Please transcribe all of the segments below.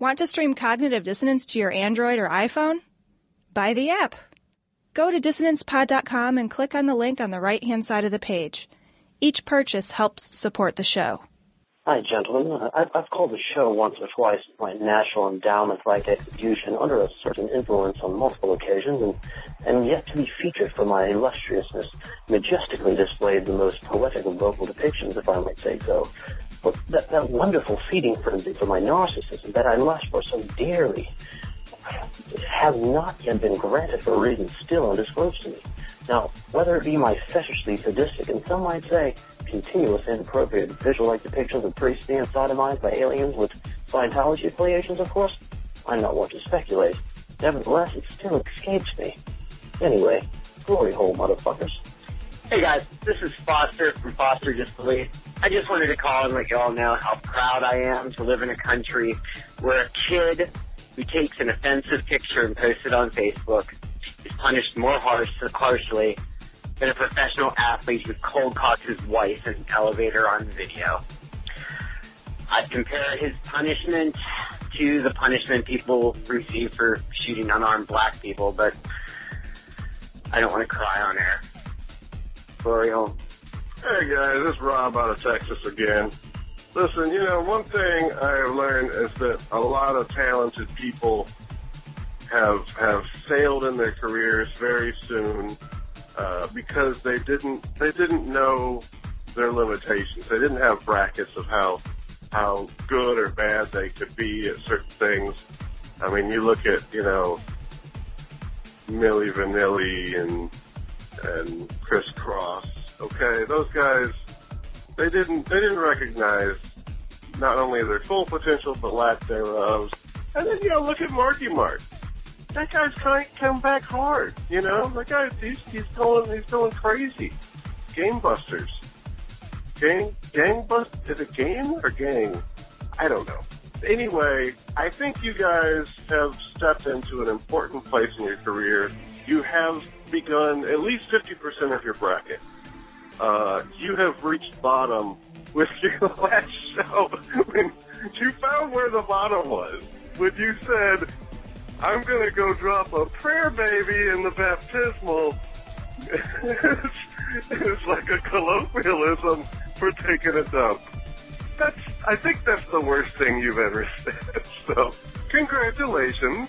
Want to stream Cognitive Dissonance to your Android or iPhone? Buy the app. Go to dissonancepod.com and click on the link on the right hand side of the page. Each purchase helps support the show. Hi, gentlemen. Uh, I've, called the show once or twice my National Endowment like execution under a certain influence on multiple occasions and, and yet to be featured for my illustriousness, majestically displayed the most poetic of vocal depictions, if I might say so. But that, that wonderful feeding frenzy for my narcissism that I lust for so dearly has not yet been granted for reasons still undisclosed to me. Now, whether it be my fetishly sadistic and some might say continuous inappropriate visual-like depictions of priests being sodomized by aliens with Scientology affiliations, of course, I'm not one to speculate. Nevertheless, it still escapes me. Anyway, glory hole, motherfuckers. Hey guys, this is Foster from Foster Just Believe. I just wanted to call and let you all know how proud I am to live in a country where a kid who takes an offensive picture and posts it on Facebook is punished more harsh, harshly than a professional athlete who cold cocks his wife in an elevator on video. I'd compare his punishment to the punishment people receive for shooting unarmed black people, but I don't want to cry on air. Home. Hey guys, is Rob out of Texas again. Listen, you know, one thing I've learned is that a lot of talented people have have failed in their careers very soon uh, because they didn't they didn't know their limitations. They didn't have brackets of how how good or bad they could be at certain things. I mean, you look at you know Milli Vanilli and and Kris Kross Okay, those guys, they didn't they didn't recognize not only their full potential but lack thereof. And then you know, look at Marky Mark. That guy's kind of come back hard. You know, that guy he's he's going he's going crazy. Game Busters. Gang gang bust is it game or gang? I don't know. Anyway, I think you guys have stepped into an important place in your career. You have begun at least 50% of your bracket uh, you have reached bottom with your last show. when you found where the bottom was, when you said, I'm going to go drop a prayer baby in the baptismal, it's, it's like a colloquialism for taking a dump. That's, I think that's the worst thing you've ever said. So, congratulations.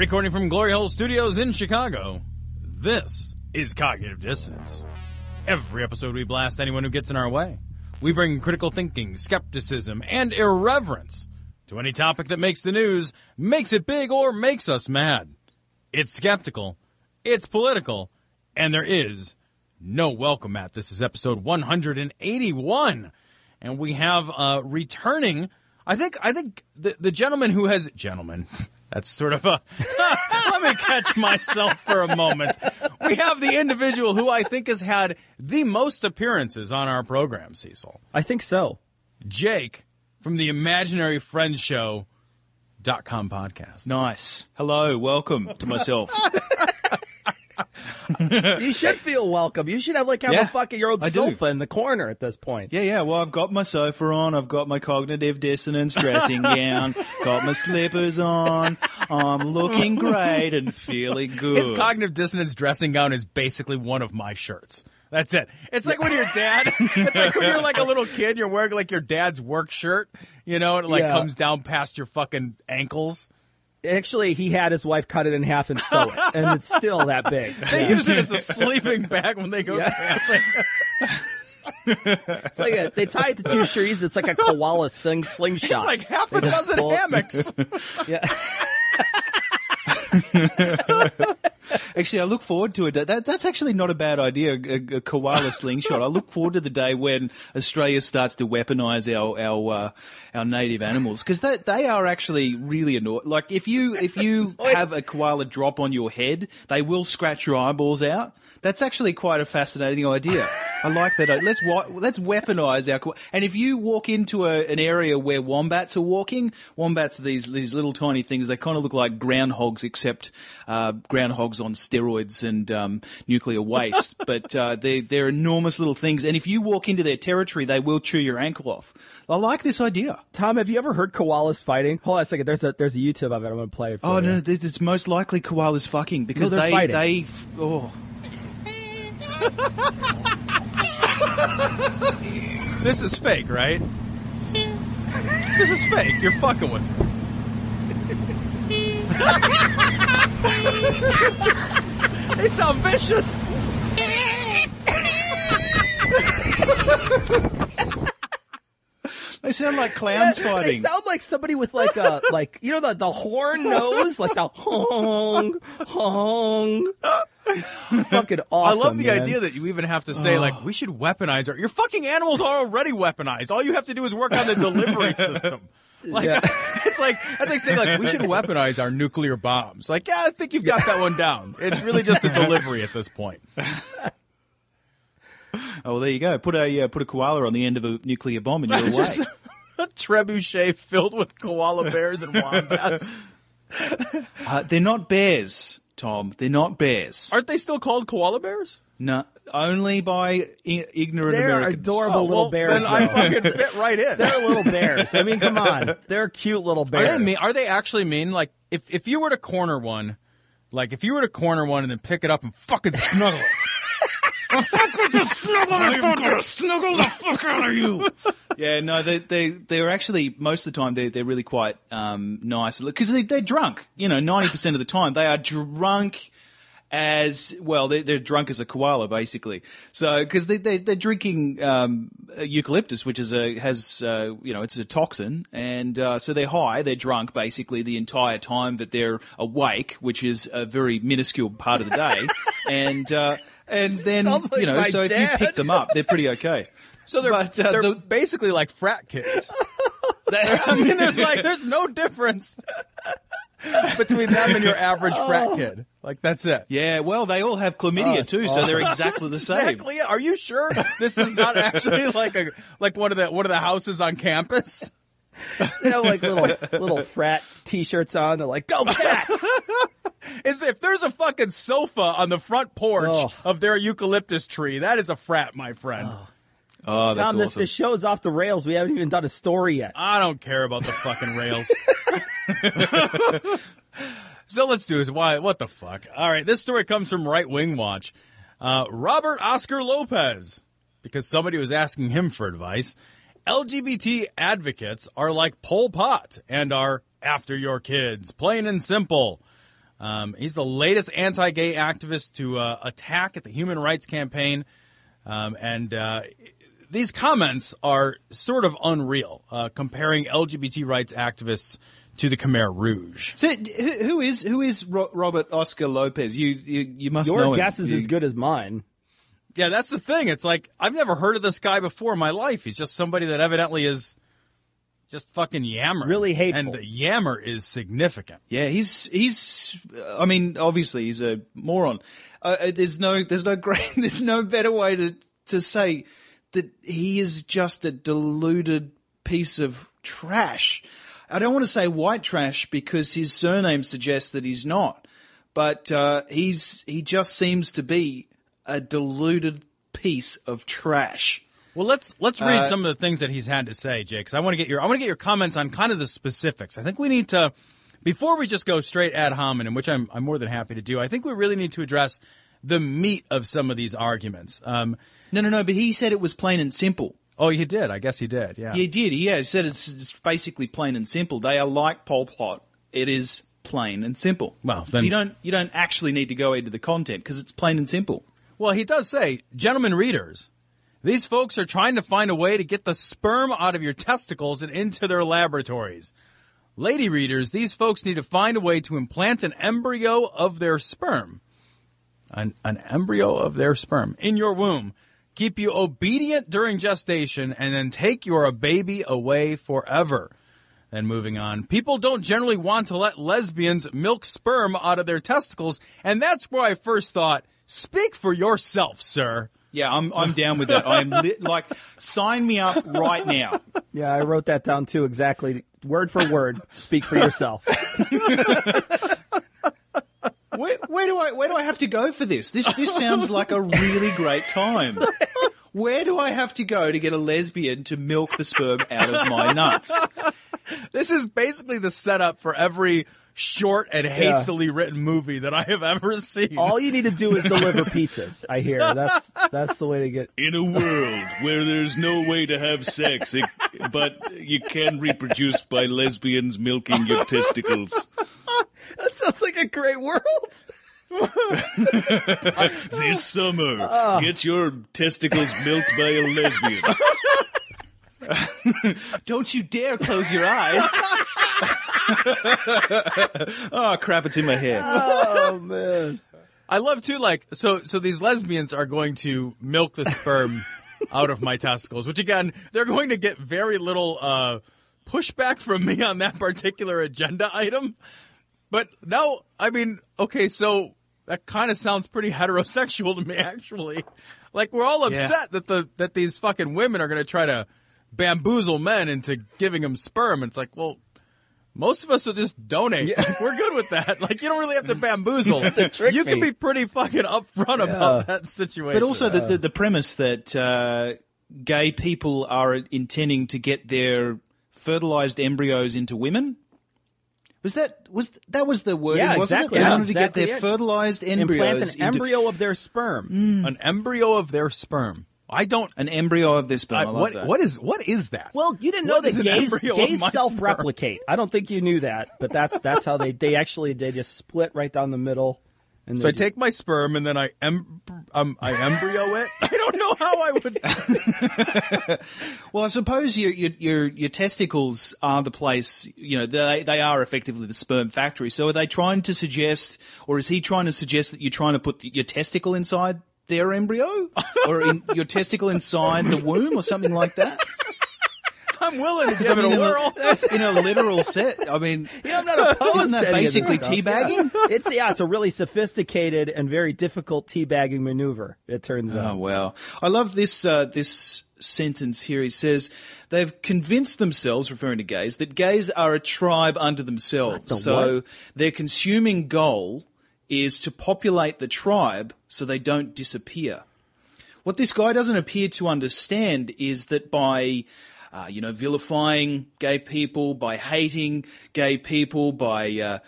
Recording from Glory Hole Studios in Chicago, this is Cognitive Dissonance. Every episode, we blast anyone who gets in our way. We bring critical thinking, skepticism, and irreverence to any topic that makes the news, makes it big, or makes us mad. It's skeptical, it's political, and there is no welcome mat. This is episode 181, and we have uh, returning. I think I think the the gentleman who has gentleman. That's sort of a. let me catch myself for a moment. We have the individual who I think has had the most appearances on our program, Cecil. I think so. Jake from the Imaginary Friends Show. Dot com podcast. Nice. Hello, welcome to myself. you should feel welcome. You should have like have Yeah, a fucking your old I do. sofa in the corner at this point. yeah, yeah. Well, I've got my sofa on. I've got my cognitive dissonance dressing gown. Got my slippers on. I'm looking great and feeling good. His cognitive dissonance dressing gown is basically one of my shirts. That's it. It's like when your dad. It's like when you're like a little kid. You're wearing like your dad's work shirt. You know, and it like Yeah. comes down past your fucking ankles. Actually, he had his wife cut it in half and sew it, and it's still that big. They use it as a sleeping bag when they go Yeah. camping. It's like a, they tie it to two trees. It's like a koala sling, slingshot. It's like half a dozen hammocks. Yeah. Actually, I look forward to it. That, that's actually not a bad idea. A, a koala slingshot. I look forward to the day when Australia starts to weaponize our our uh, our native animals because they they are actually really annoying. Like if you if you have a koala drop on your head, they will scratch your eyeballs out. That's actually quite a fascinating idea. I like that. Let's let's weaponize our. And if you walk into a, an area where wombats are walking, wombats are these these little tiny things. They kind of look like groundhogs, except uh, groundhogs on steroids and um, nuclear waste. but uh, they they're enormous little things. And if you walk into their territory, they will chew your ankle off. I like this idea. Tom, have you ever heard koalas fighting? Hold on a second. There's a there's a YouTube of it. I'm going to play it. For Oh you. no, it's most likely koalas fucking because they're they fighting. they oh. This is fake, right? This is fake. You're fucking with me. they sound vicious. They sound like clowns They fighting. sound like somebody with like a like you know the the horn nose, like the hong hong. Fucking awesome. I love the man. idea that you even have to say like we should weaponize our. Your fucking animals are already weaponized. All you have to do is work on the delivery system. Like Yeah. it's like that's like saying like we should weaponize our nuclear bombs. Like yeah, I think you've got that one down. It's really just a delivery at this point. Oh, well, there you go. Put a uh, put a koala on the end of a nuclear bomb, and you're away. Just a trebuchet filled with koala bears and wombats. Uh, they're not bears, Tom. They're not bears. Aren't they still called koala bears? No, only by I- ignorant They're Americans. adorable little well, bears. Then I though. fucking fit right in. They're little bears. I mean, come on. They're cute little Are bears. they mean? Are they actually mean? Like, if if you were to corner one, like if you were to corner one and then pick it up and fucking snuggle it. Yeah, no, they they they're actually most of the time they're they're really quite um, nice because they, they're drunk. You know, ninety percent of the time they are drunk as well. They're, they're drunk as a koala, basically. So because they, they they're drinking um, eucalyptus, which is a has uh, you know it's a toxin, and uh, so they're high. They're drunk basically the entire time that they're awake, which is a very minuscule part of the day, and. Uh, and then like you know, my so if you pick them up, they're pretty okay. So they're But, uh, they're the- basically like frat kids. I mean, there's like there's no difference between them and your average frat kid. Like that's it. Yeah, well, they all have chlamydia Oh, it's too, so they're exactly the same. Exactly. Are you sure this is not actually like a like one of the one of the houses on campus? They have like little little frat t-shirts on. They're like, "Go cats!" Is if there's a fucking sofa on the front porch Oh. of their eucalyptus tree, that is a frat, my friend. Oh, that's Tom, this awesome. this show's off the rails. We haven't even done a story yet. I don't care about the fucking rails. so let's do this. Why? What the fuck? All right, this story comes from Right Wing Watch. Uh, Robert Oscar Lopez, because somebody was asking him for advice. LGBT advocates are like Pol Pot and are after your kids, plain and simple. Um, he's the latest anti-gay activist to uh, attack at the Human Rights Campaign, um, and uh, these comments are sort of unreal, uh, comparing LGBT rights activists to the Khmer Rouge. So, who who is who is Robert Oscar Lopez? You you, you must know Your him. guess is You- as good as mine. Yeah, that's the thing. It's like I've never heard of this guy before in my life. He's just somebody that evidently is just fucking yammer, Really hateful. and the yammer is significant. Yeah, he's he's. I mean, obviously, he's a moron. Uh, Uh, there's no there's no great there's no better way to to say that he is just a deluded piece of trash. I don't want to say white trash because his surname suggests that he's not, but uh, he's he just seems to be a deluded piece of trash. Well, let's let's read Uh, some of the things that he's had to say, Jake. 'cause I want to get your I want to get your comments on kind of the specifics. I think we need to before we just go straight ad hominem, which I'm I'm more than happy to do. I think we really need to address the meat of some of these arguments. Um, No, no, no. But he said it was plain and simple. oh, he did. I guess he did. Yeah. He did. Yeah, he said it's, it's basically plain and simple. They are like Pol Pot. It is plain and simple. Well, so you don't you don't actually need to go into the content because it's plain and simple. Well, he does say, gentlemen readers, these folks are trying to find a way to get the sperm out of your testicles and into their laboratories. Lady readers, these folks need to find a way to implant an embryo of their sperm. An, an embryo of their sperm in your womb. Keep you obedient during gestation and then take your baby away forever. Then moving on. People don't generally want to let lesbians milk sperm out of their testicles, and that's where I first thought, speak for yourself, sir. Yeah, I'm I'm down with that. I'm li- like sign me up right now. Yeah, I wrote that down too, exactly word for word. Speak for yourself. Where, where do I where do I have to go for this? This this sounds like a really great time. Where do I have to go to get a lesbian to milk the sperm out of my nuts? This is basically the setup for every short and hastily written movie that I have ever seen. All you need to do is deliver pizzas. I hear that's that's the way to get. In a world where there's no way to have sex, it, but you can reproduce by lesbians milking your testicles. That sounds like a great world. This summer, ah. get your testicles milked by a lesbian. Don't you dare close your eyes. oh crap, it's in my head. Oh man. I love too, like so. So these lesbians are going to milk the sperm out of my testicles, which again, they're going to get very little uh, pushback from me on that particular agenda item. But now, I mean, okay, so that kind of sounds pretty heterosexual to me, actually. Like we're all Yeah. upset that the that these fucking women are going to try to bamboozle men into giving them sperm. It's like, well. Most of us will just donate. We're good with that. Like you don't really have to bamboozle. trick you can be pretty fucking upfront about that situation. But also the, the, the premise that uh, gay people are intending to get their fertilized embryos into women. Was that was that was the word? Yeah, wasn't exactly. It? They That's wanted to get their it. fertilized Implant embryos an into embryo of their sperm. an embryo of their sperm. I don't. an embryo of this sperm. I, I love what that. what is what is that? Well, you didn't know What that is an gays, gays self-replicate. I don't think you knew that, but that's that's how they they actually they just split right down the middle. And So they I take my sperm and then I em- um, I embryo it. I don't know how I would. Well, I suppose your, your your your testicles are the place. You know, they they are effectively the sperm factory. So, are they trying to suggest, or is he trying to suggest that you're trying to put your testicle inside their embryo, or in, your testicle inside the womb, or something like that? I'm willing to I give it mean, a in, whirl. a, in a literal set. I mean, Yeah, I'm not opposed Isn't that to any of this basically teabagging? Yeah. It's yeah, it's a really sophisticated and very difficult teabagging maneuver. It turns Oh out. wow! I love this uh, this sentence here. He says they've convinced themselves, referring to gays, that gays are a tribe unto themselves. the so what? their consuming goal is to populate the tribe so they don't disappear. What this guy doesn't appear to understand is that by uh, you know, vilifying gay people, by hating gay people, by uh,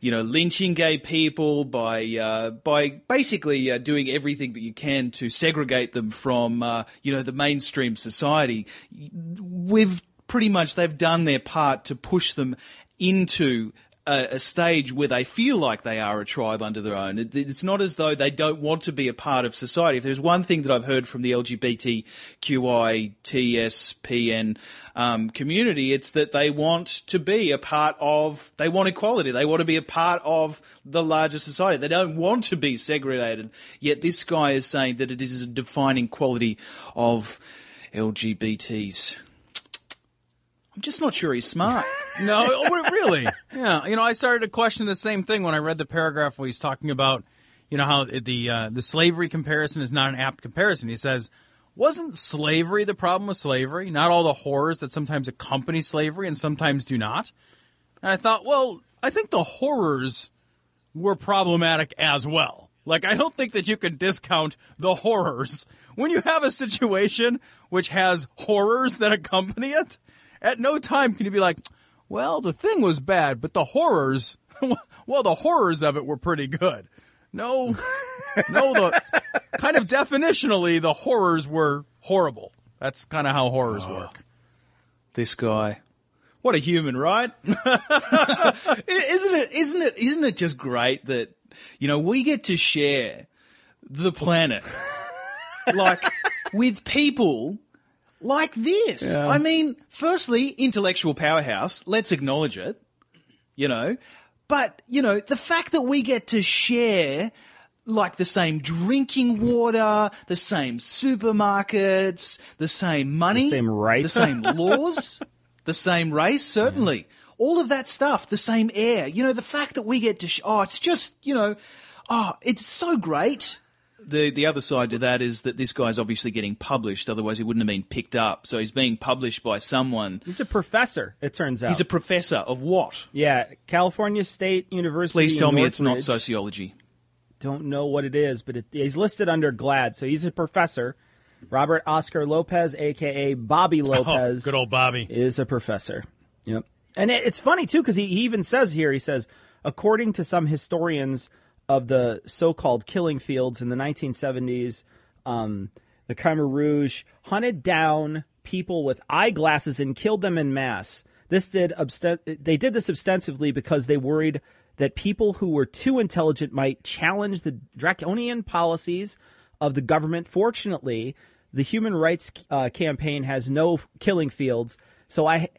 you know, lynching gay people, by uh, by basically uh, doing everything that you can to segregate them from uh, you know the mainstream society. We've pretty much they've done their part to push them into a, a stage where they feel like they are a tribe under their own. It, it's not as though they don't want to be a part of society. If there's one thing that I've heard from the LGBTQITSPN um, community, it's that they want to be a part of, they want equality. They want to be a part of the larger society. They don't want to be segregated. Yet this guy is saying that it is a defining quality of LGBTs. I'm just not sure he's smart. No, oh, really. Yeah, you know, I started to question the same thing when I read the paragraph where he's talking about, you know, how the uh, the slavery comparison is not an apt comparison. He says, wasn't slavery the problem with slavery? Not all the horrors that sometimes accompany slavery and sometimes do not. And I thought, well, I think the horrors were problematic as well. Like, I don't think that you can discount the horrors when you have a situation which has horrors that accompany it. At no time can you be like, well, the thing was bad, but the horrors, well, the horrors of it were pretty good. No, no, the kind of definitionally, the horrors were horrible. That's kind of how horrors oh. work. This guy. What a human, right? isn't it isn't it isn't it just great that you know we get to share the planet like with people like this. I mean, firstly, intellectual powerhouse, let's acknowledge it, you know. But, you know, the fact that we get to share like the same drinking water, the same supermarkets, the same money, The same rights. the same laws, the same race, certainly. All of that stuff, the same air. You know, the fact that we get to, sh- oh, it's just, you know, oh, it's so great. The the other side to that is that this guy's obviously getting published, otherwise he wouldn't have been picked up. So he's being published by someone. He's a professor, it turns out. He's a professor of what? yeah, California State University. Please tell in me it's not sociology. Don't know what it is, but it, he's listed under GLAAD, so he's a professor. Robert Oscar Lopez, aka Bobby oh, Lopez, Oh, good old Bobby. is a professor. Yep. And it, it's funny too because he, he even says here he says according to some historians of the so-called killing fields in the 1970s, um, the Khmer Rouge hunted down people with eyeglasses and killed them in mass. This did they did this ostensibly because they worried that people who were too intelligent might challenge the draconian policies of the government. Fortunately, the Human Rights uh, Campaign has no killing fields, so I,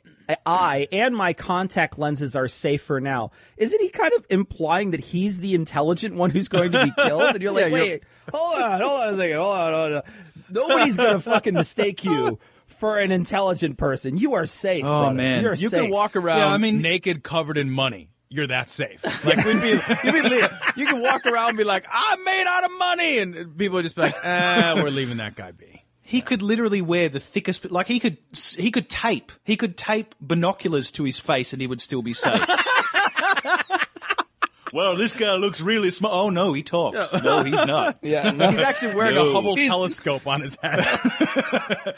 I and my contact lenses are safe for now. Isn't he kind of implying that he's the intelligent one who's going to be killed? And you're like, Yeah, you're- wait, hold on, hold on a second, hold on, hold on. Nobody's gonna fucking mistake you for an intelligent person. You are safe. Oh, brother. man. you're You safe. can walk around Yeah, I mean- naked, covered in money. You're that safe. Like we'd be, you'd be li- you can walk around and be like, "I'm made out of money," and people would just be like, "Ah, we're leaving that guy be." He could literally wear the thickest, like he could, he could tape, he could tape binoculars to his face, and he would still be safe. well, this guy looks really smart. Oh no, he talks. No, he's not. Yeah, no. He's actually wearing No. a Hubble He's- telescope on his head.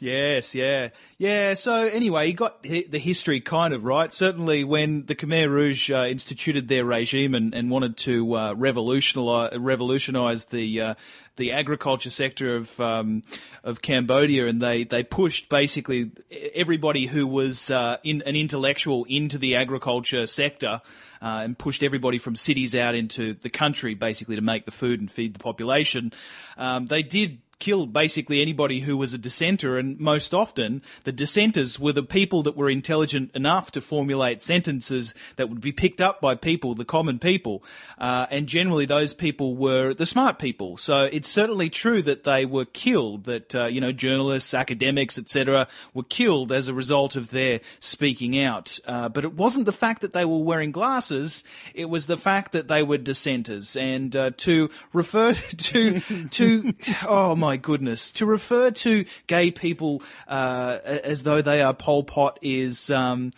Yes, yeah, yeah. So anyway, he got the history kind of right. Certainly, when the Khmer Rouge uh, instituted their regime and, and wanted to uh, revolutionize, revolutionize the uh, the agriculture sector of um, of Cambodia, and they, they pushed basically everybody who was uh, in, an intellectual into the agriculture sector. Uh, and pushed everybody from cities out into the country, basically to make the food and feed the population. Um, they did kill basically anybody who was a dissenter, and most often the dissenters were the people that were intelligent enough to formulate sentences that would be picked up by people, the common people, uh, and generally those people were the smart people. So it's certainly true that they were killed, that uh, you know journalists, academics, etc., were killed as a result of their speaking out. Uh, but it wasn't the fact that they were wearing glasses; it was the fact that they were dissenters, and uh, to refer to to oh my goodness, to refer to gay people uh, as though they are Pol Pot is um,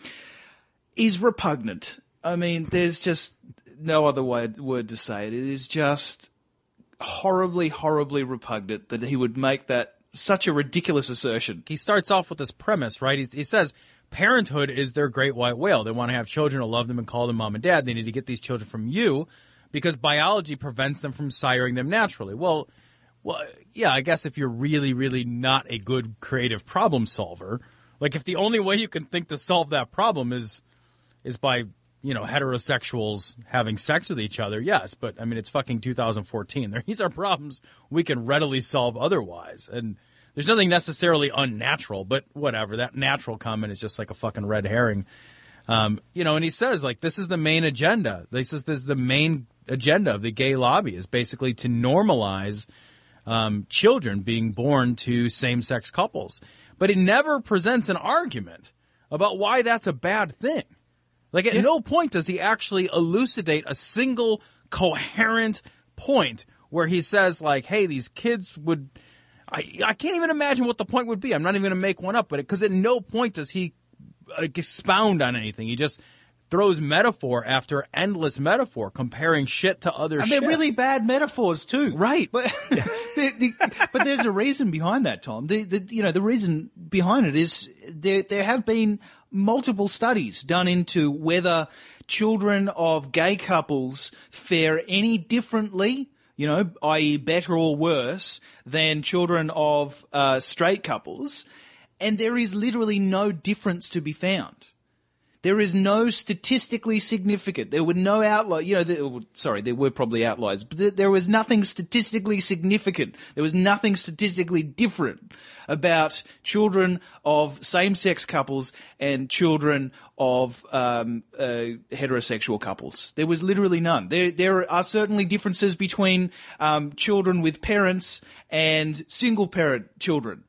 is repugnant. I mean, there's just no other word, word to say it. It is just horribly, horribly repugnant that he would make that such a ridiculous assertion. he starts off with this premise, right? He, he says parenthood is their great white whale. They want to have children to love them and call them mom and dad. They need to get these children from you because biology prevents them from siring them naturally. Well, well, yeah, I guess if you're really, really not a good creative problem solver, like if the only way you can think to solve that problem is is by you know heterosexuals having sex with each other, yes, but I mean it's fucking 2014. These are problems we can readily solve otherwise, and there's nothing necessarily unnatural, but whatever. That natural comment is just like a fucking red herring. Um, you know, and he says like this is the main agenda. This is this is the main agenda of the gay lobby is basically to normalize um, children being born to same-sex couples, but it never presents an argument about why that's a bad thing. Like at no point does he actually elucidate a single coherent point where he says like, "Hey, these kids would." I I can't even imagine what the point would be. I'm not even going to make one up, but because at no point does he like, expound on anything. He just throws metaphor after endless metaphor, comparing shit to other And shit. they're really bad metaphors too, Right. But the, the, but there's a reason behind that, Tom. The, the you know the reason behind it is there there have been multiple studies done into whether children of gay couples fare any differently you know, i.e., better or worse than children of uh, straight couples, and there is literally no difference to be found. There is no statistically significant. There were no outliers. You know, there, sorry, there were probably outliers, but there, there was nothing statistically significant. There was nothing statistically different about children of same-sex couples and children of um, uh, heterosexual couples. There was literally none. There, there are certainly differences between um, children with parents and single-parent children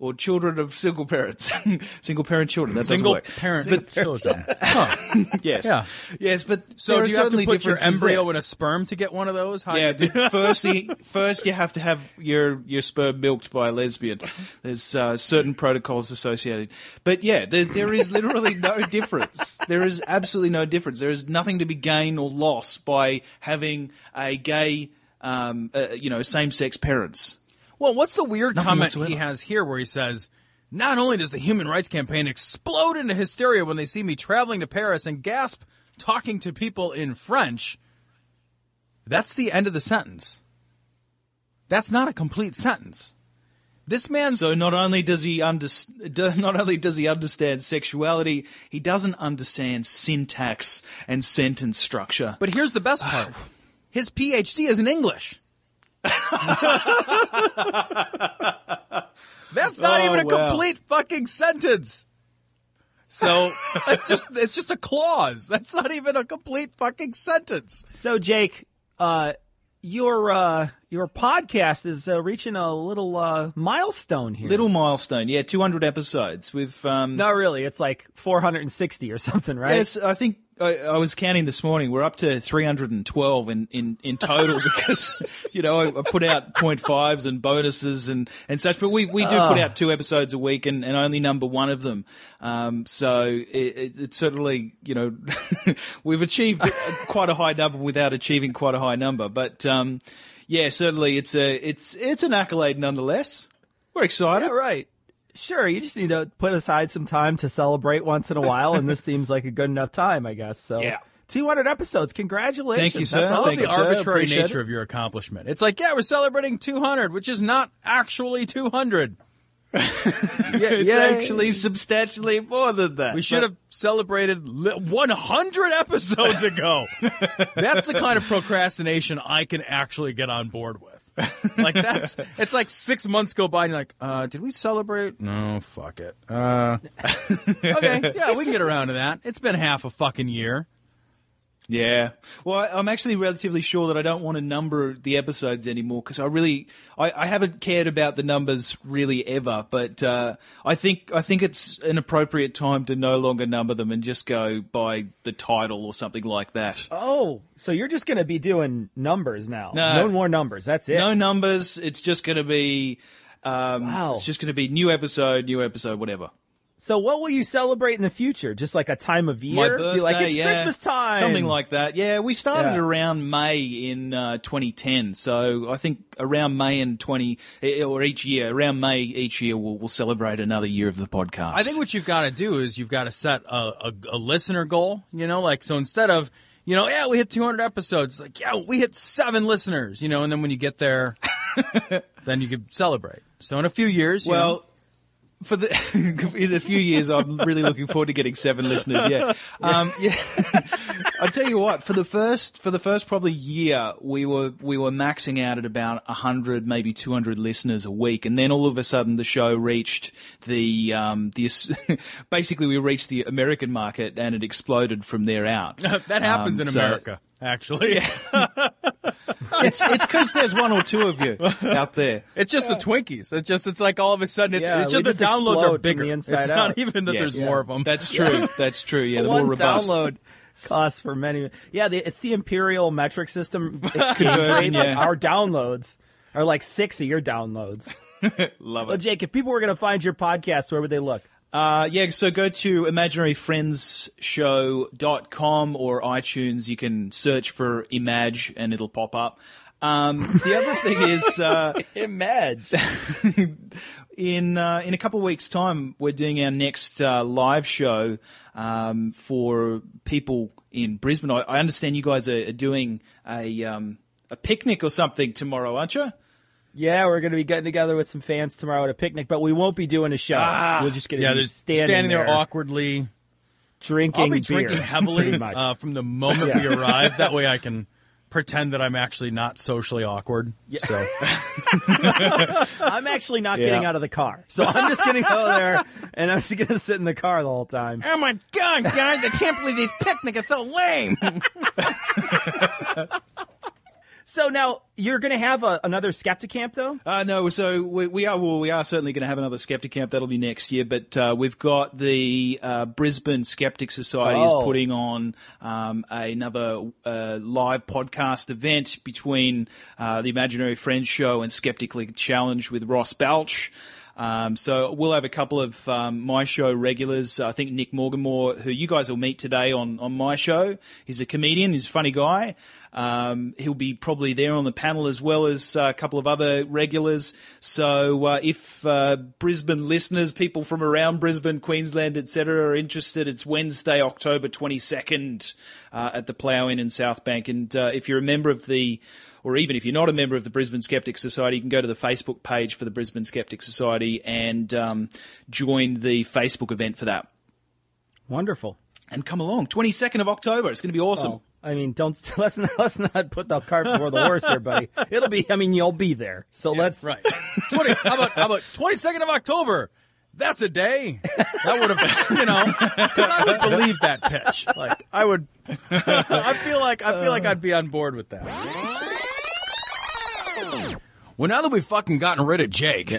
or children of single parents, single parent children. That Single doesn't work. parent But- children. yes, Yeah. yes, but So do you have to put your embryo there. in a sperm to get one of those? How Yeah, do you do- first, you- first you have to have your your sperm milked by a lesbian. There's uh, certain protocols associated, but yeah, there, there is literally no difference. There is absolutely no difference. There is nothing to be gained or lost by having a gay, um, uh, you know, same sex parents. Well, what's the weird Nothing comment he has here where he says, Not only does the Human Rights Campaign explode into hysteria when they see me traveling to Paris and gasp talking to people in French, that's the end of the sentence. That's not a complete sentence. This man. So not only does he under, not only does he understand sexuality, he doesn't understand syntax and sentence structure. but here's the best part his PhD is in English. That's not Oh, even a wow. complete fucking sentence. So it's just it's just a clause. That's not even a complete fucking sentence. So, Jake, uh, your uh, your podcast is uh, reaching a little uh, milestone here. Little milestone, yeah, 200 episodes. We've um, Not really. It's like 460 or something, right? Yes, I think I, I was counting this morning. We're up to 312 in, in, in total because, you know, I, I put out point fives and bonuses and, and such, but we, we do put out two episodes a week and, and only number one of them. Um, so it, it, it's certainly, you know, we've achieved quite a high number without achieving quite a high number. But, um, yeah, certainly it's a, it's, it's an accolade nonetheless. We're excited. Yeah, right. Sure, you just need to put aside some time to celebrate once in a while, and this seems like a good enough time, I guess. So, Yeah. 200 episodes. Congratulations. Thank you, sir. That's I awesome. Thank the you, sir. arbitrary Appreciate nature it. of your accomplishment. It's like, yeah, we're celebrating 200, which is not actually 200. yeah, It's yeah, actually substantially more than that. We should But- have celebrated 100 episodes ago. that's the kind of procrastination I can actually get on board with. Like that's it's like six months go by and you're like, uh, did we celebrate? No, fuck it. Uh, okay, yeah, we can get around to that. It's been half a fucking year. Yeah. Well, I'm actually relatively sure that I don't want to number the episodes anymore because I really, I, I haven't cared about the numbers really ever. But uh, I think I think it's an appropriate time to no longer number them and just go by the title or something like that. Oh, so you're just going to be doing numbers now? No. more numbers. That's it. No numbers. It's just going to be. Um, Wow. It's just going to be new episode, new episode, whatever. So, what will you celebrate in the future? Just like a time of year? My birthday, Be like it's yeah. Christmas time, something like that. Yeah, we started Yeah. around May in uh, 2010, so I think around May in 20 eh, or each year, around May each year, we'll, we'll celebrate another year of the podcast. I think what you've got to do is you've got to set a, a, a listener goal. You know, like so instead of you know, yeah, we hit 200 episodes. It's like, yeah, we hit seven listeners. You know, and then when you get there, then you could celebrate. So in a few years, you know, well. For the in a few years, I'm really looking forward to getting seven listeners. Yeah, um, yeah. I'll tell you what. For the first, for the first probably year, we were we were maxing out at about hundred, maybe two hundred listeners a week, and then all of a sudden, the show reached the um, the basically we reached the American market, and it exploded from there out. that happens Um, in so- America. Actually, It's it's because there's one or two of you out there. it's just the Twinkies. It's just it's like all of a sudden, it's, Yeah, it's we just the just downloads are bigger. the inside it's out. not even that Yes. there's Yeah. more of them. That's true. That's true. Yeah, the One more robust. download costs for many. Yeah, the, it's the imperial metric system exchange rate. Like, yeah. Our downloads are like six of your downloads. Love it. Well, it. Jake, if people were going to find your podcast, where would they look? Uh, yeah, so go to imaginaryfriendsshow.com or iTunes. You can search for Image and it'll pop up. Um, the other thing is, uh, Imagine. in uh, in a couple of weeks' time, we're doing our next uh, live show um, for people in Brisbane. I, I understand you guys are, are doing a um, a picnic or something tomorrow, aren't you? Yeah, we're going to be getting together with some fans tomorrow at a picnic, but we won't be doing a show. Ah. we're just going to Yeah, be standing, standing, there, there awkwardly. drinking I'll be beer, drinking heavily uh, from the moment Yeah. we arrive. That way I can pretend that I'm actually not socially awkward. So I'm actually not Yeah. getting out of the car, so I'm just going to go there and I'm just going to sit in the car the whole time. Oh my god, guys! I can't believe this picnic is so lame. So now you're going to have a, another skeptic camp, though. Uh, no, so we, we are well, we are certainly going to have another skeptic camp. That'll be next year. But uh, we've got the uh, Brisbane Skeptic Society Oh. is putting on um, another uh, live podcast event between uh, the Imaginary Friends show and Skeptically Challenged with Ross Balch. Um, so we'll have a couple of um, my show regulars. I think Nick Morganmore, who you guys will meet today on, on my show, he's a comedian. He's a funny guy. Um, he'll be probably there on the panel as well as uh, a couple of other regulars. So uh, if uh, Brisbane listeners, people from around Brisbane, Queensland, etc., are interested, it's Wednesday, October 22nd uh, at the Plough Inn in South Bank. And uh, if you're a member of the or even if you're not a member of the Brisbane Skeptic Society, you can go to the Facebook page for the Brisbane Skeptic Society and um, join the Facebook event for that. Wonderful. And come along, 22nd of October. It's going to be awesome. Well, I mean, don't let's not, let's not put the cart before the horse here, buddy. It'll be. I mean, you'll be there. So let's. right. Twenty. How about how about twenty second of October? That's a day. That would have, you know, because I would believe that pitch. Like I would. I feel like I feel like I'd be on board with that. Well, now that we've fucking gotten rid of Jake,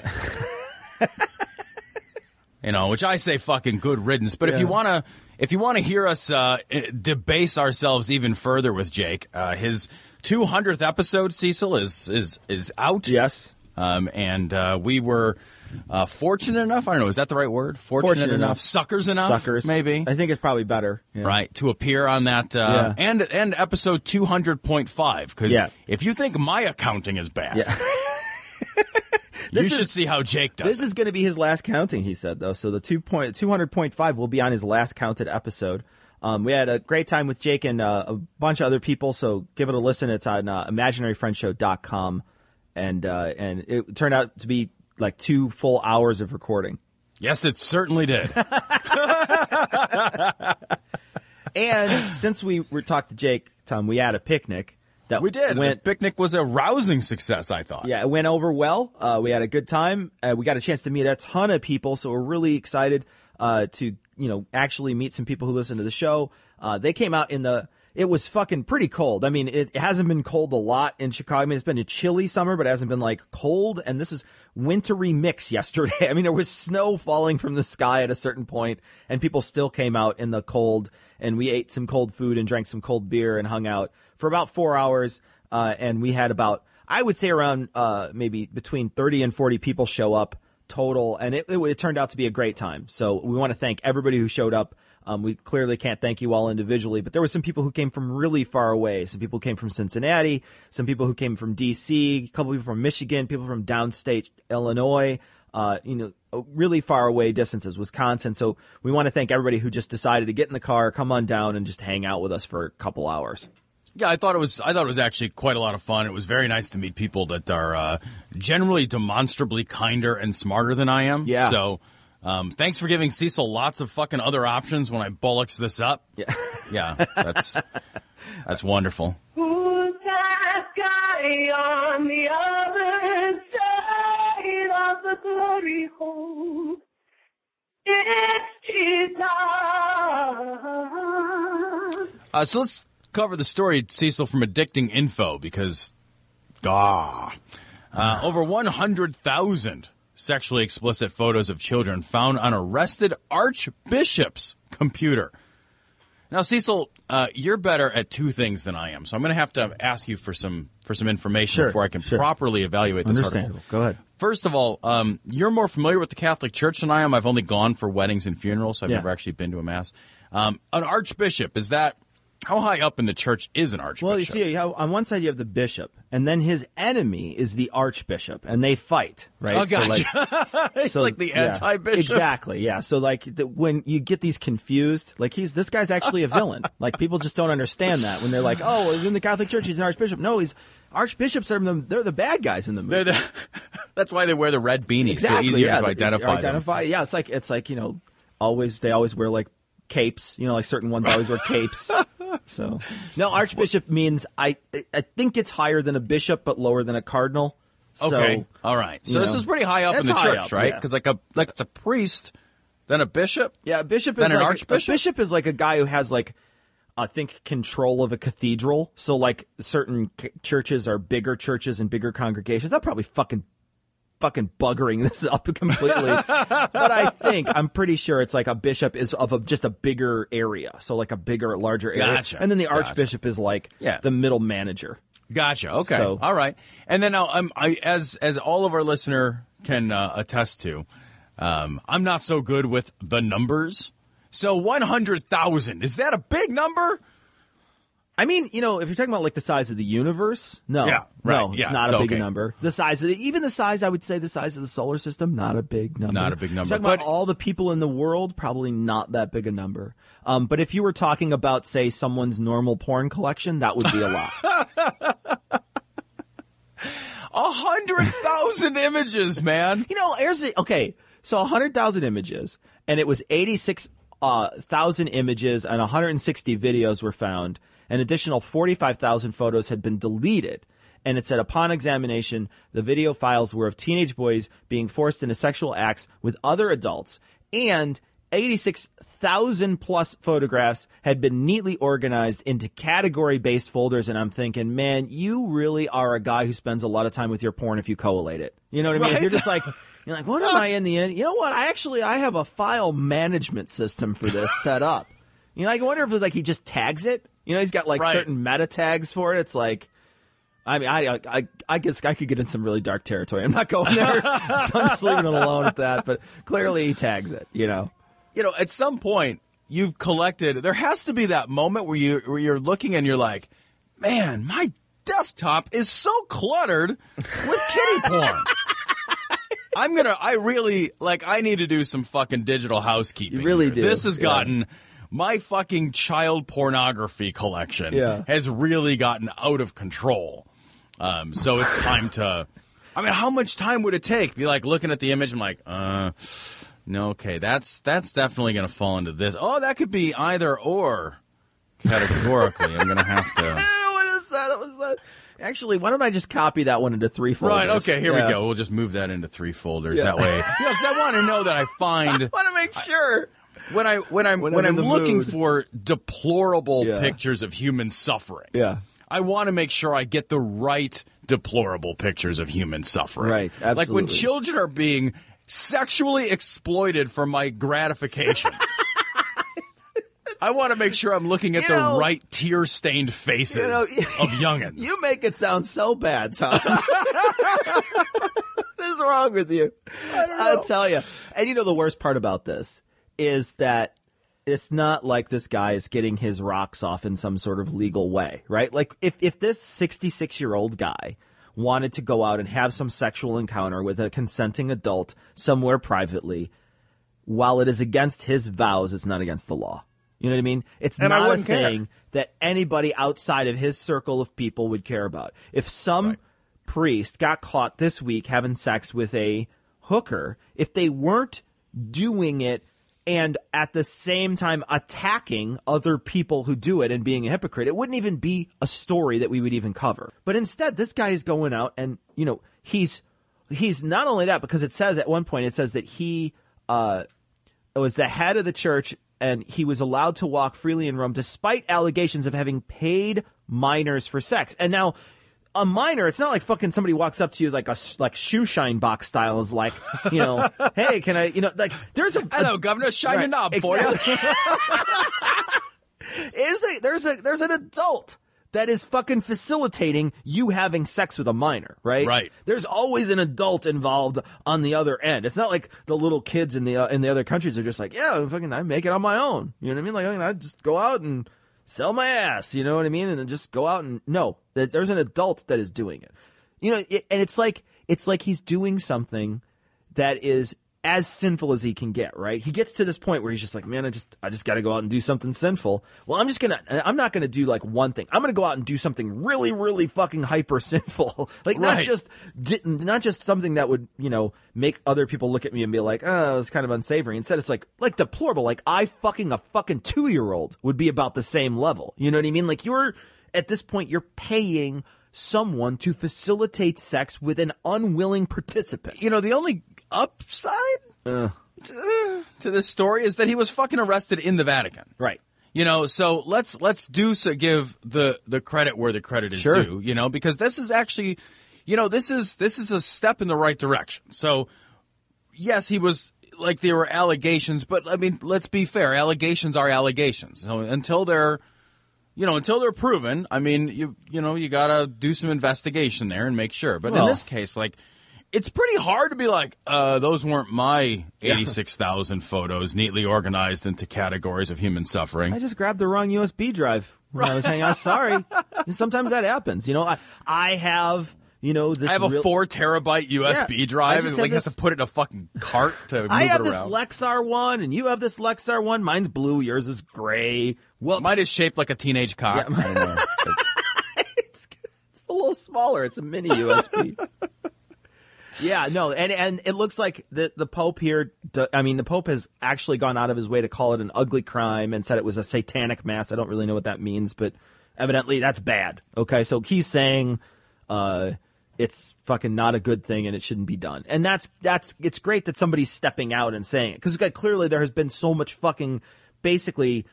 you know, which I say fucking good riddance. But if you wanna, if you wanna hear us uh, debase ourselves even further with Jake, uh, his 200th episode, Cecil, is is is out. Yes. Um, and uh, we were uh, fortunate enough. I don't know. Is that the right word? Fortunate, Fortunate enough. enough. Suckers enough. Suckers. Maybe. I think it's probably better. Yeah. Right to appear on that uh, Yeah. and and episode two hundred point five because Yeah. if you think my accounting is bad, Yeah. you This should is- see how Jake does. This is going to be his last counting, he said, though. So the two point, 200.5 will be on his last counted episode. Um, we had a great time with Jake and uh, a bunch of other people, so give it a listen. It's on uh, imaginaryfriendshow.com. And, uh, and it turned out to be like two full hours of recording. yes, it certainly did. And since we were talked to Jake, Tom, we had a picnic that we did. went the picnic was a rousing success. I thought. Yeah, it went over well. Uh, we had a good time. Uh, we got a chance to meet a ton of people, so we're really excited uh, to you know actually meet some people who listen to the show. Uh, they came out in the. It was fucking pretty cold. I mean, it, it hasn't been cold a lot in Chicago. I mean, it's been a chilly summer, but it hasn't been like cold. And this is wintry mix yesterday. I mean, there was snow falling from the sky at a certain point, and people still came out in the cold. And we ate some cold food and drank some cold beer and hung out for about four hours. Uh, and we had about I would say around uh, maybe between 30 and 40 people show up total, and it, it, it turned out to be a great time. So we want to thank everybody who showed up. Um, we clearly can't thank you all individually, but there were some people who came from really far away. Some people came from Cincinnati, some people who came from D.C., a couple people from Michigan, people from downstate Illinois. Uh, you know, really far away distances, Wisconsin. So we want to thank everybody who just decided to get in the car, come on down, and just hang out with us for a couple hours. Yeah, I thought it was. I thought it was actually quite a lot of fun. It was very nice to meet people that are uh, generally demonstrably kinder and smarter than I am. Yeah. So, um, thanks for giving Cecil lots of fucking other options when I bollocks this up. Yeah. Yeah, that's that's wonderful. Who's that guy on the other side of the glory hole? It's Jesus. Uh, so let's cover the story, Cecil, from Addicting Info because, ah, uh, over 100,000 sexually explicit photos of children found on arrested archbishop's computer. Now, Cecil, uh, you're better at two things than I am, so I'm going to have to ask you for some for some information Sure, before I can sure. properly evaluate this article. Go ahead. First of all, um, you're more familiar with the Catholic Church than I am. I've only gone for weddings and funerals. So I've Yeah. never actually been to a mass. Um, an archbishop is that How high up in the church is an archbishop? Well, you see, on one side you have the bishop, and then his enemy is the archbishop, and they fight, right? Oh, So, gotcha. like, It's like the yeah, anti-bishop. Exactly. Yeah. So like the, when you get these confused, like he's this guy's actually a villain. like people just don't understand that when they're like, oh, in the Catholic Church he's an archbishop. No, he's archbishops are the they're the bad guys in the movie. The, that's why they wear the red beanies. exactly. so easier yeah, to they- identify. them. Identify. Yeah. It's like it's like you know always they always wear like capes. You know, like certain ones always wear capes. So no, archbishop means I I think it's higher than a bishop but lower than a cardinal. So, Okay. All right. So this know, is pretty high up in the church, up, right? yeah. Because like a like it's a priest, then a bishop. Yeah, a bishop Then is an like archbishop? A bishop is like a guy who has like I think control of a cathedral. So like certain c- churches are bigger churches and bigger congregations. I'm probably fucking fucking buggering this up completely. but I think I'm pretty sure it's like a bishop is of a, just a bigger area. So like a bigger larger area. Gotcha. And then the Gotcha. archbishop is like Yeah. the middle manager. Gotcha. Okay. So- All right. And then now, um, I, as as all of our listener can uh, attest to, um, I'm not so good with the numbers. So one hundred thousand is that a big number? I mean, you know, if you're talking about like the size of the universe, no, Yeah, right, no, it's yeah, not so, a big okay. number. The size of the, even the size, I would say, the size of the solar system, not a big number. Not a big number, you're talking about but- all the people in the world, probably not that big a number. Um, but if you were talking about, say, someone's normal porn collection, that would be a lot. A hundred thousand images, man. you know, here's the, okay. So a 100,000 images, and it was 86,000 uh, thousand images and 160 videos were found. An additional 45,000 photos had been deleted. And it said upon examination, the video files were of teenage boys being forced into sexual acts with other adults, and 86,000 plus photographs had been neatly organized into category based folders. And I'm thinking, man, you really are a guy who spends a lot of time with your porn if you collate it. You know what I mean? Right. you're just like, you're like, what am I in the end? You know what? I actually, I have a file management system for this set up. You know, I wonder if it's like he just tags it. You know, he's got like Right. certain meta tags for it. It's like, I mean, I, I, I guess I could get in some really dark territory. I'm not going there, so I'm just leaving it alone at that. But clearly, he tags it. You know, You know, at some point you've collected. There has to be that moment where you where you're looking and you're like, man, my desktop is so cluttered with kitty porn. I'm gonna. I really like. I need to do some fucking digital housekeeping. You really here. do, This has yeah. gotten my fucking child pornography collection. Yeah. has really gotten out of control. Um, so it's time to. I mean, how much time would it take? Be like looking at the image. I'm like, uh, no, okay, that's that's definitely gonna fall into this. Oh, that could be either or. Categorically, I'm gonna have to. what is that? What was that? Actually, why don't I just copy that one into three folders? Right. Okay. Here Yeah. we go. We'll just move that into three folders. That way, you know, I want to know that I find I want to make sure. When I when I'm When when, I'm I'm looking mood. for deplorable Yeah. pictures of human suffering. Yeah. I want to make sure I get the right deplorable pictures of human suffering. Right, Absolutely. Like when children are being sexually exploited for my gratification. I want to make sure I'm looking at You the know- right tear-stained faces You know, of youngins. You make it sound so bad, Tom. what is wrong with you? I don't know. I'll tell you. And you know the worst part about this is that it's not like this guy is getting his rocks off in some sort of legal way, right? Like if if this 66-year-old guy wanted to go out and have some sexual encounter with a consenting adult somewhere privately, while it is against his vows, it's not against the law. You know what I mean? It's And not a wouldn't care. thing that anybody outside of his circle of people would care about. If some priest got caught this week having sex with a hooker, if they weren't doing it and at the same time attacking other people who do it and being a hypocrite, it wouldn't even be a story that we would even cover. But instead, this guy is going out and, you know, he's he's not only that because it says at one point it says that he uh was the head of the church and he was allowed to walk freely in Rome despite allegations of having paid minors for sex. And now a minor, it's not like fucking somebody walks up to you like a like shoe shine box style is like, you know, hey, can I, you know, like there's a Hello, Governor. Shine Right, knob for you. exactly. There's a there's a there's an adult that is fucking facilitating you having sex with a minor, right? Right. There's always an adult involved on the other end. It's not like the little kids in the uh, in the other countries are just like, yeah, fucking I make it on my own. You know what I mean? Like I just go out and sell my ass, you know what I mean? And just go out and no, that there's an adult that is doing it. You know, it, and it's like it's like he's doing something that is as sinful as he can get, right? He gets to this point where he's just like, man, I just, I just got to go out and do something sinful. Well, I'm just gonna, I'm not gonna do like one thing. I'm gonna go out and do something really, really fucking hyper sinful. like not Right. just, di- not just something that would, you know, make other people look at me and be like, oh, it's kind of unsavory. Instead, it's like, like deplorable. Like I fucking a fucking two year old would be about the same level. You know what I mean? Like you're at this point, you're paying someone to facilitate sex with an unwilling participant. You know, the only upside uh, to this story is that he was fucking arrested in the Vatican. Right. You know, so let's let's do so give the the credit where the credit is Sure. due. You know, because this is actually, you know, this is this is a step in the right direction. So, yes, he was like there were allegations, but I mean, let's be fair. Allegations are allegations. So until they're you know, until they're proven, I mean, you you know, you gotta do some investigation there and make sure. But in this case, like, it's pretty hard to be like, uh, those weren't my eighty-six thousand photos neatly organized into categories of human suffering. I just grabbed the wrong USB drive when I was hanging out. Sorry. Sometimes that happens. You know, I I have you know this. I have a real- four terabyte USB Yeah, I drive just and like have have to put it in a fucking cart to move I have it this. Lexar one, and you have this Lexar one. Mine's blue. Yours is gray. Well, Mine is shaped like a teenage cock. Yeah, I don't know. It's- it's, it's a little smaller. It's a mini USB. yeah, no, and and it looks like the the Pope here. I mean, the Pope has actually gone out of his way to call it an ugly crime and said it was a satanic mass. I don't really know what that means, but evidently that's bad. Okay, so he's saying uh, it's fucking not a good thing and it shouldn't be done. And that's that's it's great that somebody's stepping out and saying it because clearly there has been so much fucking basically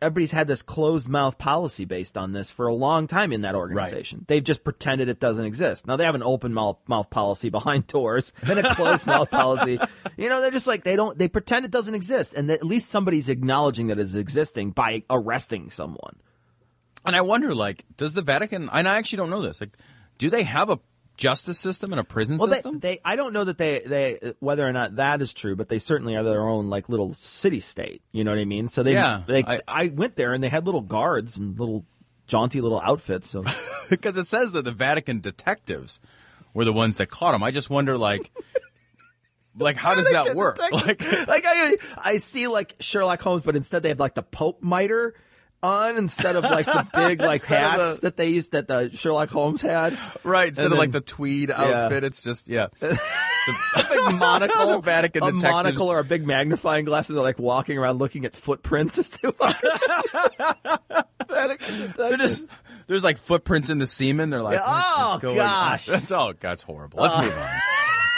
everybody's had this closed mouth policy based on this for a long time in that organization. They've just pretended it doesn't exist. Now they have an open mouth, mouth policy behind doors and a closed mouth policy. You know, they're just like they don't they pretend it doesn't exist and at least somebody's acknowledging that it's existing by arresting someone. and I wonder, like, does the Vatican? And I actually don't know this. Like, do they have a justice system and a prison Well, system? they I don't know that they they whether or not that is true, but they certainly are their own like little city state. You know what I mean? So they Yeah, they I- I went there and they had little guards and little jaunty little outfits. So because it says that the Vatican detectives were the ones that caught him. I just wonder, like, like how does that work? Like, like I I see like Sherlock Holmes, but instead they have like the Pope mitre on instead of like the big like hats the- that they used that the Sherlock Holmes had. right? Instead And of like the then- tweed Yeah. outfit, it's just yeah. a big monocle, The Vatican a detectives. monocle or a big magnifying glass, and they're like walking around looking at footprints as they walk. Vatican They're just there's like footprints in the semen. They're like, Yeah, oh, "What's gosh. on?" that's oh, that's horrible. Let's move on.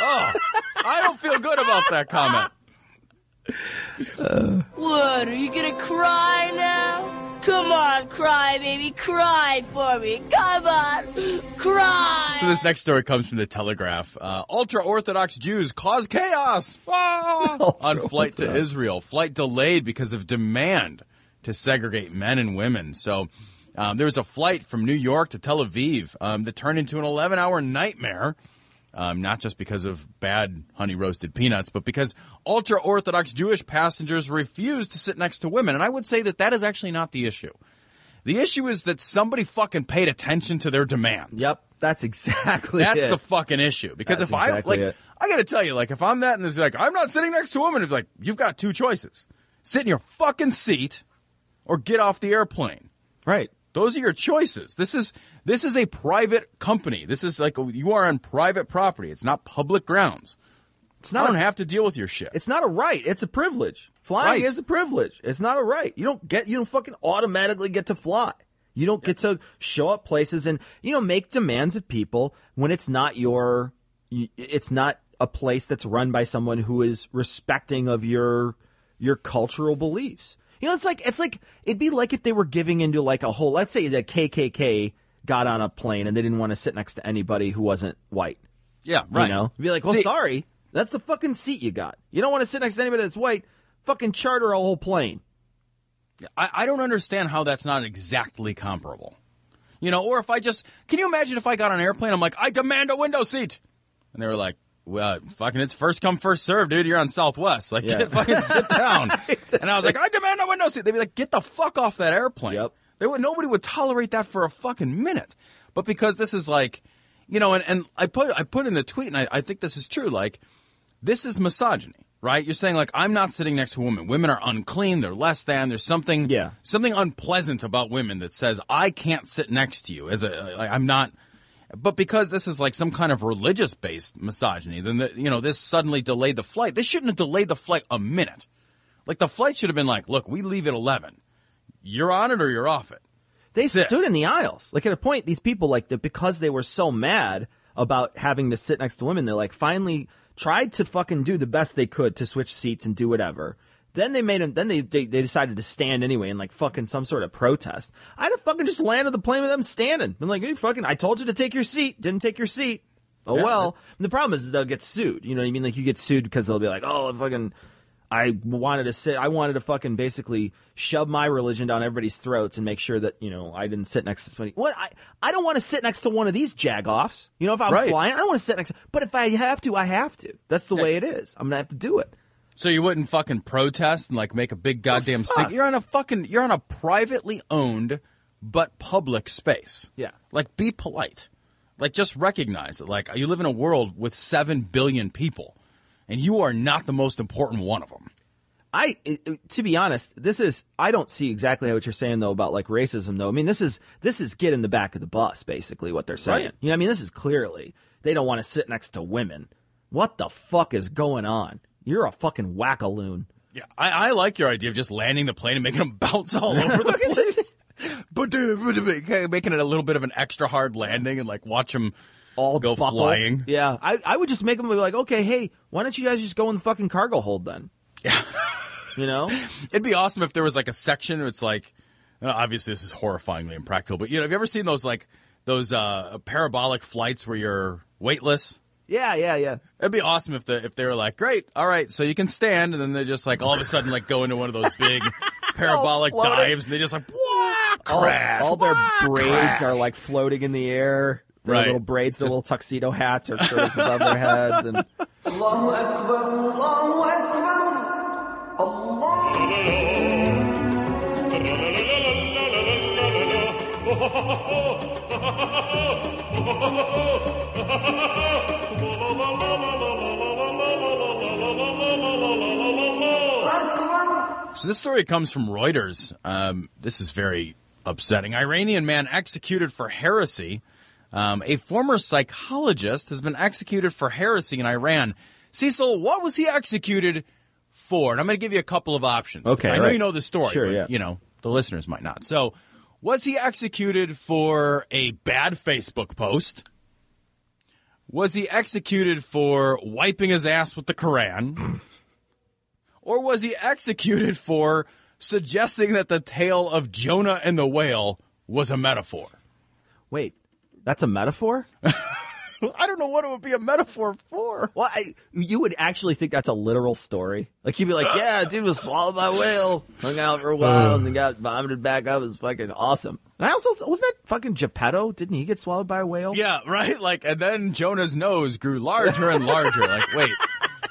Oh, I don't feel good about that comment. What, are you gonna cry now? Come on, cry, baby, cry for me. Come on, cry. So this next story comes from the Telegraph. Uh, Ultra Orthodox Jews cause chaos Ah! on flight to Israel. Flight delayed because of demand to segregate men and women. So um, there was a flight from New York to Tel Aviv um, that turned into an 11-hour nightmare. Um, not just because of bad honey roasted peanuts, but because ultra Orthodox Jewish passengers refuse to sit next to women. And I would say that that is actually not the issue. The issue is that somebody fucking paid attention to their demands. Yep, that's exactly. That's it. the fucking issue. Because That's if I like, it. I got to tell you, like, if I'm that and it's like, I'm not sitting next to a woman, it's like, you've got two choices: sit in your fucking seat, or get off the airplane. right. Those are your choices. This is this is a private company. This is like you are on private property. It's not public grounds. It's not. I don't a, have to deal with your shit. It's not a right. It's a privilege. Flying Right. is a privilege. It's not a right. You don't get. You don't fucking automatically get to fly. You don't get to show up places and you know make demands of people when it's not your. It's not a place that's run by someone who is respecting of your your cultural beliefs. You know, it's like it's like it'd be like if they were giving into like a whole. Let's say the KKK got on a plane and they didn't want to sit next to anybody who wasn't white. yeah, right. You know, be like, well, See- sorry, that's the fucking seat you got. You don't want to sit next to anybody that's white. Fucking charter a whole plane. I, I don't understand how that's not exactly comparable. You know, or if I just can you imagine if I got on an airplane, I'm like, I demand a window seat, and they were like, well, fucking, it's first come first serve, dude. You're on Southwest, like, Yeah. get fucking sit down. And I was like, I demand a window seat. They'd be like, get the fuck off that airplane. Yep. They would nobody would tolerate that for a fucking minute. But because this is like, you know, and, and I put I put in a tweet, and I, I think this is true. Like, this is misogyny, right? You're saying like I'm not sitting next to a woman. Women are unclean. They're less than. There's something Yeah. something unpleasant about women that says I can't sit next to you as a like, I'm not. But because this is like some kind of religious based misogyny, then the, you know this suddenly delayed the flight. They shouldn't have delayed the flight a minute. Like the flight should have been like, look, we leave at eleven. You're on it or you're off it. They That's it. stood in the aisles. Like at a point, these people like that because they were so mad about having to sit next to women, they like finally tried to fucking do the best they could to switch seats and do whatever. Then they made them. Then they, they they decided to stand anyway in like fucking some sort of protest. I'd have fucking just landed the plane with them standing. Been like, hey, fucking, I told you to take your seat. Didn't take your seat. Oh Yeah. well. And the problem is, is they'll get sued. You know what I mean? Like you get sued because they'll be like, oh, fucking. I wanted to sit. I wanted to fucking basically shove my religion down everybody's throats and make sure that you know I didn't sit next to somebody. What I I don't want to sit next to one of these jagoffs. You know, if I'm Right. flying, I don't want to sit next. to But if I have to, I have to. That's the way it is. I'm gonna have to do it. So you wouldn't fucking protest and like make a big goddamn stink. You're on a fucking you're on a privately owned but public space. Yeah. Like be polite. Like just recognize that like you live in a world with 7 billion people and you are not the most important one of them. I, to be honest, this is. I don't see exactly what you're saying though about like racism though. I mean, this is this is get in the back of the bus basically what they're saying. Right. You know, what I mean, this is clearly they don't want to sit next to women. What the fuck is going on? You're a fucking wackaloon. Yeah, I, I like your idea of just landing the plane and making them bounce all over the place. but dude, but, but, making it a little bit of an extra hard landing and like watch them all go buckle. flying. Yeah, I, I would just make them be like, okay, hey, why don't you guys just go in the fucking cargo hold then? Yeah. you know? It'd be awesome if there was like a section. Where it's like, obviously this is horrifyingly impractical, but you know, have you ever seen those like those uh, parabolic flights where you're weightless? Yeah, yeah, yeah. It'd be awesome if the if they were like, great, all right, so you can stand, and then they just like all of a sudden like go into one of those big parabolic dives, and they just like wah, All, crash. all their wah, braids crash. are like floating in the air. Their Right. little braids, their little tuxedo hats are sort of above their heads, and So this story comes from Reuters. Um, this is very upsetting. Iranian man executed for heresy. Um, a former psychologist has been executed for heresy in Iran. Cecil, what was he executed for? And I'm going to give you a couple of options. Okay, I know right. you know the story, Sure, but, yeah. you know the listeners might not. So, was he executed for a bad Facebook post? Was he executed for wiping his ass with the Quran? or was he executed for suggesting that the tale of Jonah and the whale was a metaphor? wait, that's a metaphor? I don't know what it would be a metaphor for. Well, I, you would actually think that's a literal story. Like you'd be like, "Yeah, dude was swallowed by a whale, hung out for a while, and then got vomited back up. It was fucking awesome." And I also wasn't that fucking Geppetto? Didn't he get swallowed by a whale? Yeah, right? Like, and then Jonah's nose grew larger and larger. like, wait.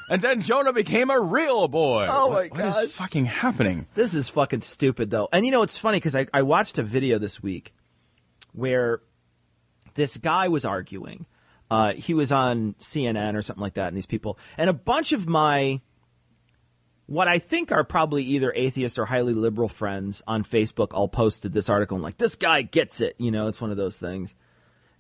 And then Jonah became a real boy. Oh, What- my What God. is fucking happening? This is fucking stupid though. And you know it's funny because I, I watched a video this week where this guy was arguing. Uh, he was on CNN or something like that, and these people and a bunch of my what I think are probably either atheist or highly liberal friends on Facebook all posted this article and like this guy gets it. You know, it's one of those things.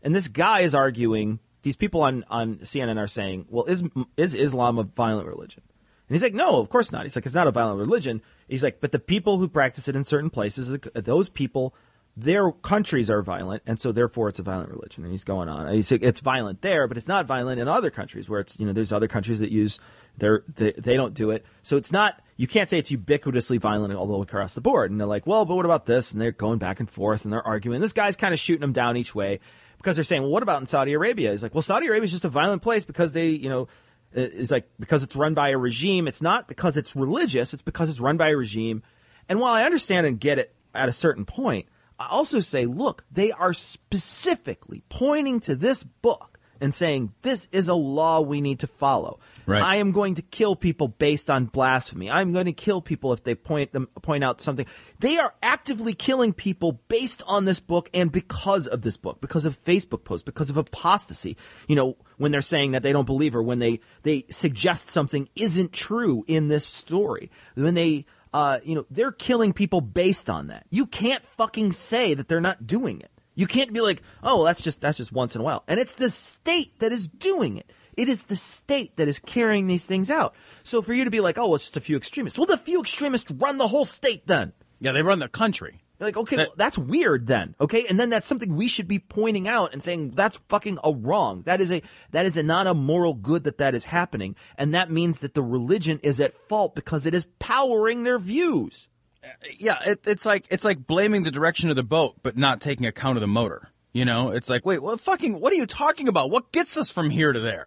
And this guy is arguing. These people on on CNN are saying, "Well, is is Islam a violent religion?" And he's like, "No, of course not." He's like, "It's not a violent religion." He's like, "But the people who practice it in certain places, those people, their countries are violent, and so therefore it's a violent religion." And he's going on. He's "It's violent there, but it's not violent in other countries where it's you know there's other countries that use their they, they don't do it. So it's not you can't say it's ubiquitously violent way across the board." And they're like, "Well, but what about this?" And they're going back and forth and they're arguing. This guy's kind of shooting them down each way because they're saying, well, what about in Saudi Arabia? He's like, well, Saudi Arabia is just a violent place because they, you know, it's like because it's run by a regime. It's not because it's religious. It's because it's run by a regime. And while I understand and get it at a certain point, I also say, look, they are specifically pointing to this book and saying this is a law we need to follow. Right. I am going to kill people based on blasphemy. I'm going to kill people if they point them point out something. They are actively killing people based on this book and because of this book, because of Facebook posts, because of apostasy. You know, when they're saying that they don't believe or when they they suggest something isn't true in this story. When they uh, you know, they're killing people based on that. You can't fucking say that they're not doing it. You can't be like, oh, that's just that's just once in a while. And it's the state that is doing it. It is the state that is carrying these things out. So for you to be like, oh, it's just a few extremists. Well, the few extremists run the whole state then. Yeah, they run the country. You're like, okay, That- well, that's weird then. Okay, and then that's something we should be pointing out and saying that's fucking a wrong. That is a that is a, not a moral good that that is happening, and that means that the religion is at fault because it is powering their views. Uh, yeah, it, it's like it's like blaming the direction of the boat, but not taking account of the motor. You know, it's like, wait, what fucking, what are you talking about? What gets us from here to there?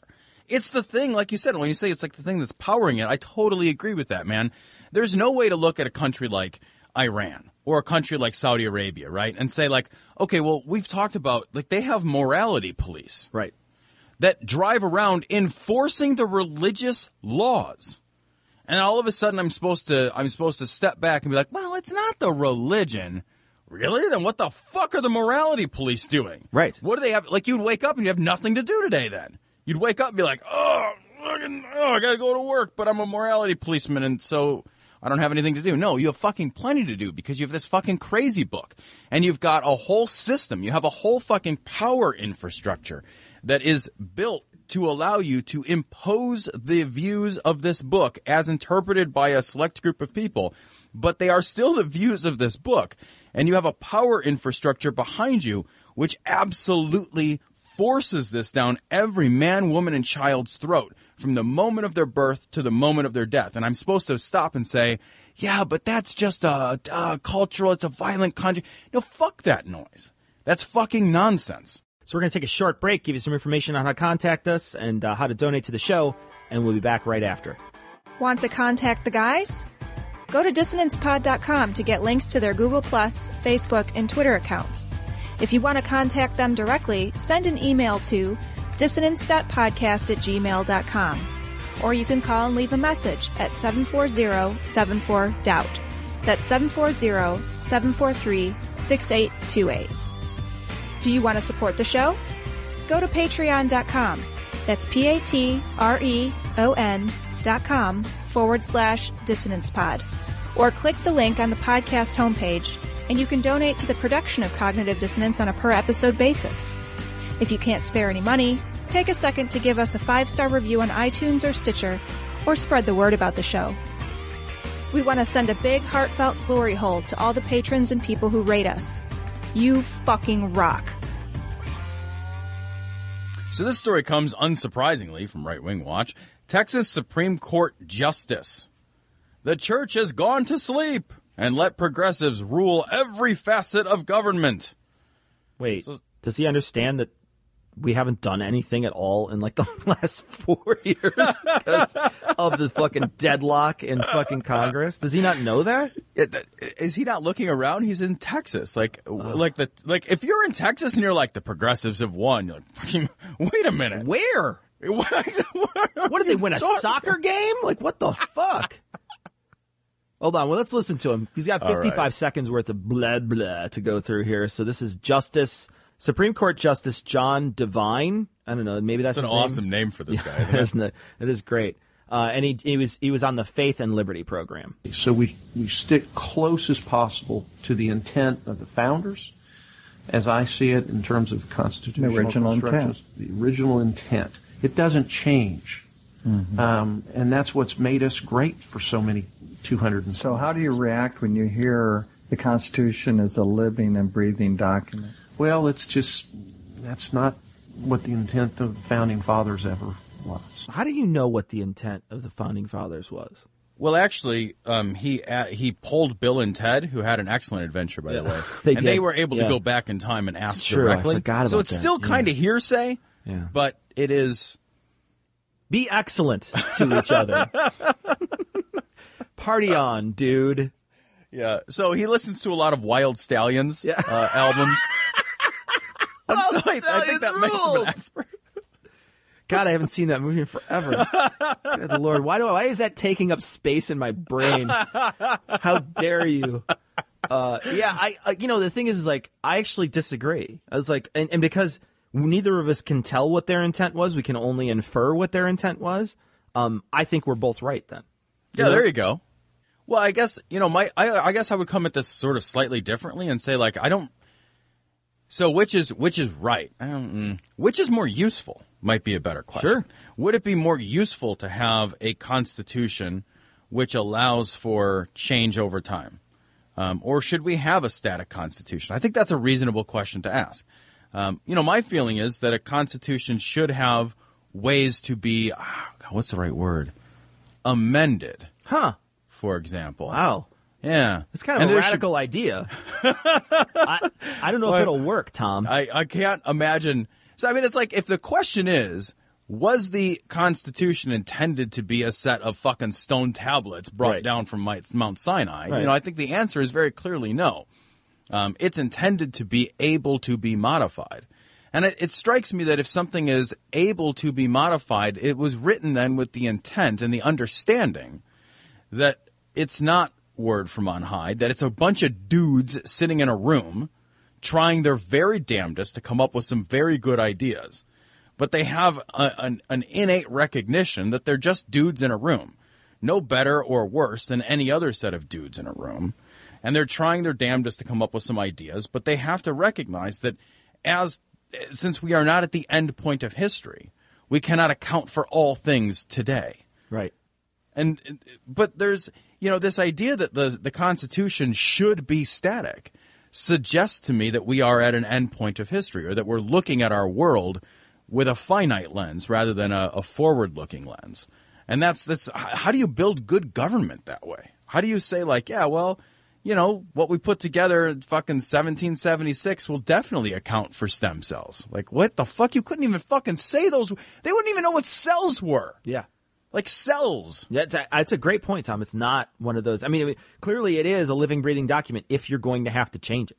It's the thing, like you said, when you say it's like the thing that's powering it, I totally agree with that, man. There's no way to look at a country like Iran or a country like Saudi Arabia, right, and say like, okay, well, we've talked about like they have morality police, Right. that drive around enforcing the religious laws. And all of a sudden I'm supposed to I'm supposed to step back and be like, "Well, it's not the religion." Really? Then what the fuck are the morality police doing? Right. What do they have like you'd wake up and you have nothing to do today then. You'd wake up and be like, "Oh, oh, I got to go to work, but I'm a morality policeman and so I don't have anything to do. No, you have fucking plenty to do because you have this fucking crazy book. And you've got a whole system. You have a whole fucking power infrastructure that is built to allow you to impose the views of this book as interpreted by a select group of people. But they are still the views of this book. And you have a power infrastructure behind you which absolutely forces this down every man, woman, and child's throat from the moment of their birth to the moment of their death. And I'm supposed to stop and say, yeah, but that's just a, a cultural, it's a violent country. No, fuck that noise. That's fucking nonsense. So we're going to take a short break, give you some information on how to contact us and uh, how to donate to the show, and we'll be back right after. Want to contact the guys? Go to dissonancepod.com to get links to their Google, Facebook, and Twitter accounts. If you want to contact them directly, send an email to dissonance.podcast at gmail.com. Or you can call and leave a message at 740-74-DOUBT. That's 740-743-6828. Do you want to support the show? Go to patreon.com. That's P A T R E O N dot com forward slash dissonance pod. Or click the link on the podcast homepage and you can donate to the production of Cognitive Dissonance on a per episode basis. If you can't spare any money, take a second to give us a five star review on iTunes or Stitcher, or spread the word about the show. We want to send a big, heartfelt glory hole to all the patrons and people who rate us. You fucking rock. So this story comes unsurprisingly from Right Wing Watch. Texas Supreme Court Justice. The church has gone to sleep and let progressives rule every facet of government. Wait, does he understand that we haven't done anything at all in like the last four years because of the fucking deadlock in fucking Congress? Does he not know that? Is he not looking around? He's in Texas. Like, oh. like the like. If you're in Texas and you're like the progressives have won, you're like, wait a minute, where? What, what did they win a soccer game? Like what the fuck? Hold on. Well, let's listen to him. He's got 55 right. seconds worth of blah blah to go through here. So this is Justice Supreme Court Justice John Devine. I don't know. Maybe that's That's an his name. awesome name for this guy, isn't Yeah, it? isn't it? It is great. Uh, and he, he was he was on the Faith and Liberty program. So we, we stick close as possible to the intent of the founders, as I see it in terms of constitutional The original constructions. The original intent. It doesn't change. Mm-hmm. Um, and that's what's made us great for so many 200 and So, how do you react when you hear the Constitution is a living and breathing document? Well, it's just, that's not what the intent of the founding fathers ever was. How do you know what the intent of the founding fathers was? Well, actually, um, he uh, he pulled Bill and Ted, who had an excellent adventure, by the way. They and did. they were able Yeah. to go back in time and ask It's true. I directly. forgot so it's that. still Yeah. kind of hearsay, Yeah. but it is. Be excellent to each other. Party on, dude. Yeah. So he listens to a lot of Wyld Stallyns Yeah. uh, albums. And so I, I think Stallyns that makes him an expert. God, I haven't seen that movie in forever. Good Lord, why do I, why is that taking up space in my brain? How dare you? Uh, yeah, I, uh, you know, the thing is, is like, I actually disagree. I was like, and, and because neither of us can tell what their intent was, we can only infer what their intent was. Um, I think we're both right then. Yeah, there you go. Well, I guess you know my. I, I guess I would come at this sort of slightly differently and say like I don't. So which is which is right? Mm, which is more useful? Might be a better question. Sure. Would it be more useful to have a constitution which allows for change over time, um, or should we have a static constitution? I think that's a reasonable question to ask. Um, you know, my feeling is that a constitution should have ways to be. ah, God, what's the right word? Amended Huh? for example. Wow. Yeah. It's kind of And a there should- radical idea. I, I don't know Well, if it'll work, Tom. I, I can't imagine. So, I mean, it's like if the question is, was the Constitution intended to be a set of fucking stone tablets brought Right. down from Mount Sinai? Right. You know, I think the answer is very clearly no. Um, it's intended to be able to be modified. And it, it strikes me that if something is able to be modified, it was written then with the intent and the understanding that it's not word from on high, that it's a bunch of dudes sitting in a room trying their very damnedest to come up with some very good ideas. But they have a, an, an innate recognition that they're just dudes in a room, no better or worse than any other set of dudes in a room. And they're trying their damnedest to come up with some ideas, but they have to recognize that as since we are not at the end point of history, we cannot account for all things today right. and but there's you know this idea that the the constitution should be static suggests to me that we are at an end point of history or that we're looking at our world with a finite lens rather than a, a forward looking lens. And that's that's how do you build good government that way? How do you say like yeah well you know what we put together in fucking 1776 will definitely account for stem cells. Like what the fuck? You couldn't even fucking say those they wouldn't even know what cells were. Yeah. Like cells Yeah, it's a, it's a great point, Tom. It's not one of those. I mean, clearly it is a living, breathing document if you're going to have to change it.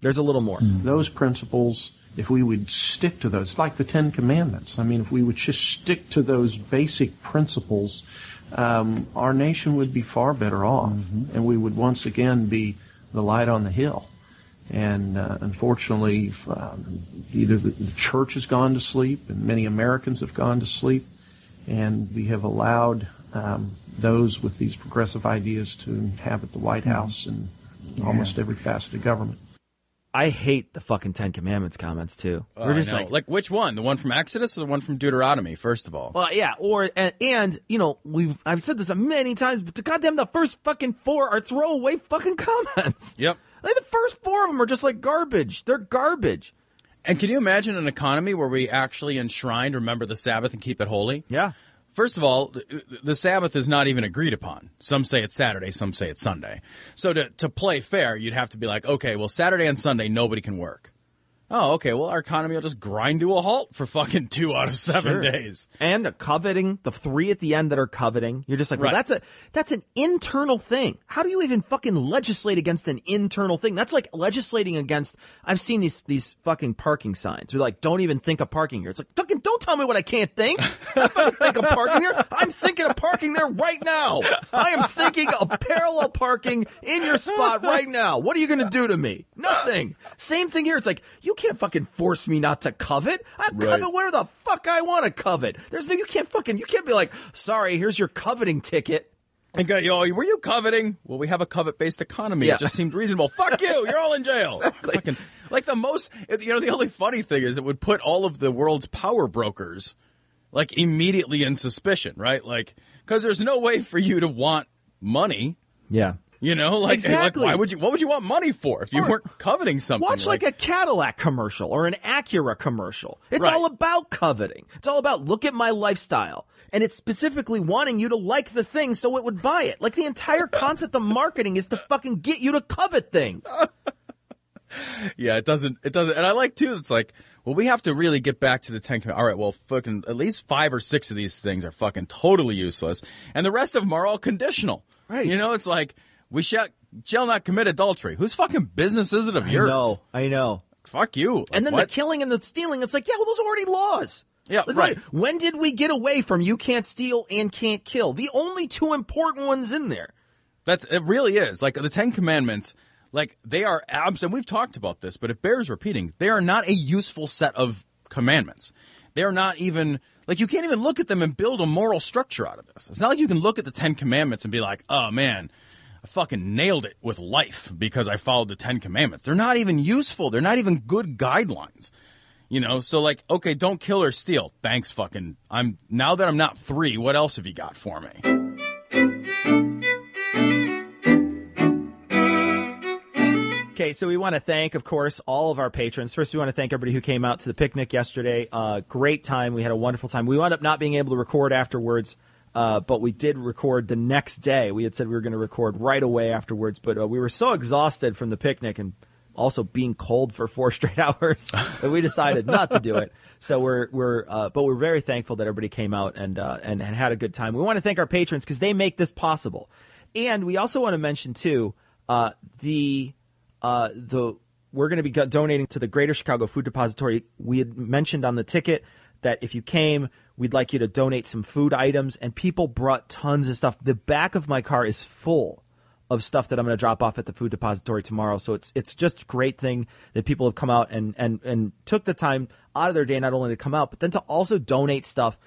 There's a little more. Those principles, if we would stick to those, like the Ten Commandments, I mean, if we would just stick to those basic principles, um, our nation would be far better off, and we would once again be the light on the hill. And uh, unfortunately, um, either the, the church has gone to sleep, and many Americans have gone to sleep, and we have allowed um, those with these progressive ideas to inhabit the White House and almost every facet of government. I hate the fucking Ten Commandments comments too. Oh, We're just like, like which one? The one from Exodus or the one from Deuteronomy? First of all, well, yeah, or and, and you know, we've I've said this many times, but the goddamn the first fucking four are throwaway fucking comments. yep. Like the first four of them are just like garbage. They're garbage. And can you imagine an economy where we actually enshrine, remember the Sabbath and keep it holy? Yeah. First of all, the, the Sabbath is not even agreed upon. Some say it's Saturday, some say it's Sunday. So to, to play fair, you'd have to be like, okay, well, Saturday and Sunday, nobody can work. Oh, okay, well, our economy will just grind to a halt for fucking two out of seven Sure. days. And the coveting, the three at the end that are coveting. You're just like, well, Right. that's a that's an internal thing. How do you even fucking legislate against an internal thing? That's like legislating against. I've seen these these fucking parking signs. We're like, don't even think of parking here. It's like, fucking, don't tell me what I can't think. I fucking think of parking here. I'm thinking of parking there right now. I am thinking of parallel parking in your spot right now. What are you gonna do to me? Nothing. Same thing here. It's like you can't fucking force me not to covet. I Right. covet whatever the fuck I want to covet. There's no, you can't fucking, you can't be like, sorry, here's your coveting ticket. And go, yo, were you coveting? Well, we have a covet-based economy. Yeah. It just seemed reasonable. Fuck you! You're all in jail. Fucking- like the most, you know, the only funny thing is it would put all of the world's power brokers like immediately in suspicion, right? Like, because there's no way for you to want money. Yeah. You know, like, Exactly. like why would you? What would you want money for if you Or- weren't coveting something? Watch like, a Cadillac commercial or an Acura commercial. It's Right. all about coveting. It's all about look at my lifestyle. And it's specifically wanting you to like the thing so it would buy it. Like the entire concept of marketing is to fucking get you to covet things. Yeah, it doesn't. It doesn't. And I like too. It's like, well, we have to really get back to the Ten Commandments. All right, well, fucking at least five or six of these things are fucking totally useless, and the rest of them are all conditional. Right. You know, it's like we shall shall not commit adultery. Whose fucking business is it of I yours? know. I know. Fuck you. Like, And then what? the killing and the stealing, it's like, yeah, well, those are already laws. Yeah, Like, right. When did we get away from you can't steal and can't kill? The only two important ones in there. That's it. Really is like the Ten Commandments. Like they are abs, and we've talked about this, but it bears repeating. They are not a useful set of commandments. They are not even like you can't even look at them and build a moral structure out of this. It's not like you can look at the Ten Commandments and be like, "Oh man, I fucking nailed it with life because I followed the Ten Commandments." They're not even useful. They're not even good guidelines. You know, so like, okay, don't kill or steal. Thanks, fucking. I'm now that I'm not three. What else have you got for me? Okay, so we want to thank, of course, all of our patrons. First, we want to thank everybody who came out to the picnic yesterday. Uh, great time. We had a wonderful time. We wound up not being able to record afterwards, uh, but we did record the next day. We had said we were going to record right away afterwards, but uh, we were so exhausted from the picnic and also being cold for four straight hours that we decided not to do it. So we're we're uh, but we're very thankful that everybody came out and uh, and, and had a good time. We want to thank our patrons because they make this possible, and we also want to mention too uh, the uh, the we're going to be donating to the Greater Chicago Food Depository. We had mentioned on the ticket that if you came, we'd like you to donate some food items, and people brought tons of stuff. The back of my car is full of stuff that I'm going to drop off at the food depository tomorrow. So it's it's just a great thing that people have come out and and and took the time out of their day not only to come out, but then to also donate stuff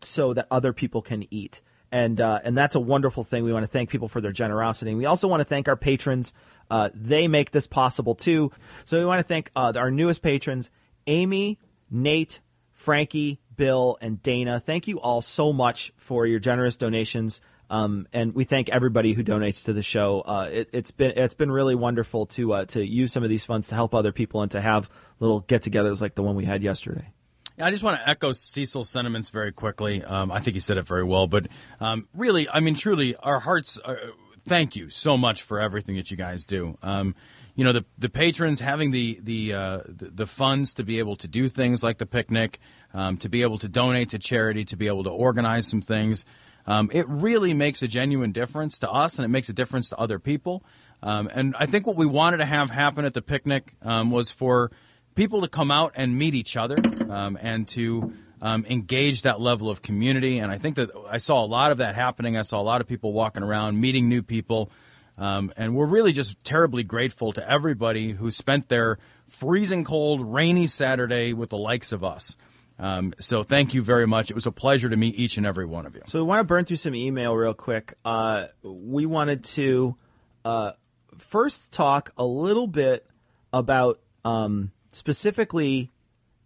so that other people can eat. And uh, and that's a wonderful thing. We want to thank people for their generosity. And we also want to thank our patrons. Uh, they make this possible too. So we want to thank uh, our newest patrons, Amy, Nate, Frankie, Bill, and Dana. Thank you all so much for your generous donations. Um, and we thank everybody who donates to the show. Uh, it, it's been it's been really wonderful to uh, to use some of these funds to help other people and to have little get-togethers like the one we had yesterday. I just want to echo Cecil's sentiments very quickly. Um, I think he said it very well, but um, really, I mean, truly, our hearts. Are, thank you so much for everything that you guys do. Um, you know, the the patrons having the the, uh, the the funds to be able to do things like the picnic, um, to be able to donate to charity, to be able to organize some things. Um, it really makes a genuine difference to us, and it makes a difference to other people. Um, and I think what we wanted to have happen at the picnic um, was for people to come out and meet each other um, and to um, engage that level of community. And I think that I saw a lot of that happening. I saw a lot of people walking around, meeting new people. And we're really just terribly grateful to everybody who spent their freezing cold, rainy Saturday with the likes of us. Um, so thank you very much. It was a pleasure to meet each and every one of you. So we want to burn through some email real quick. Uh, we wanted to uh, first talk a little bit about um, specifically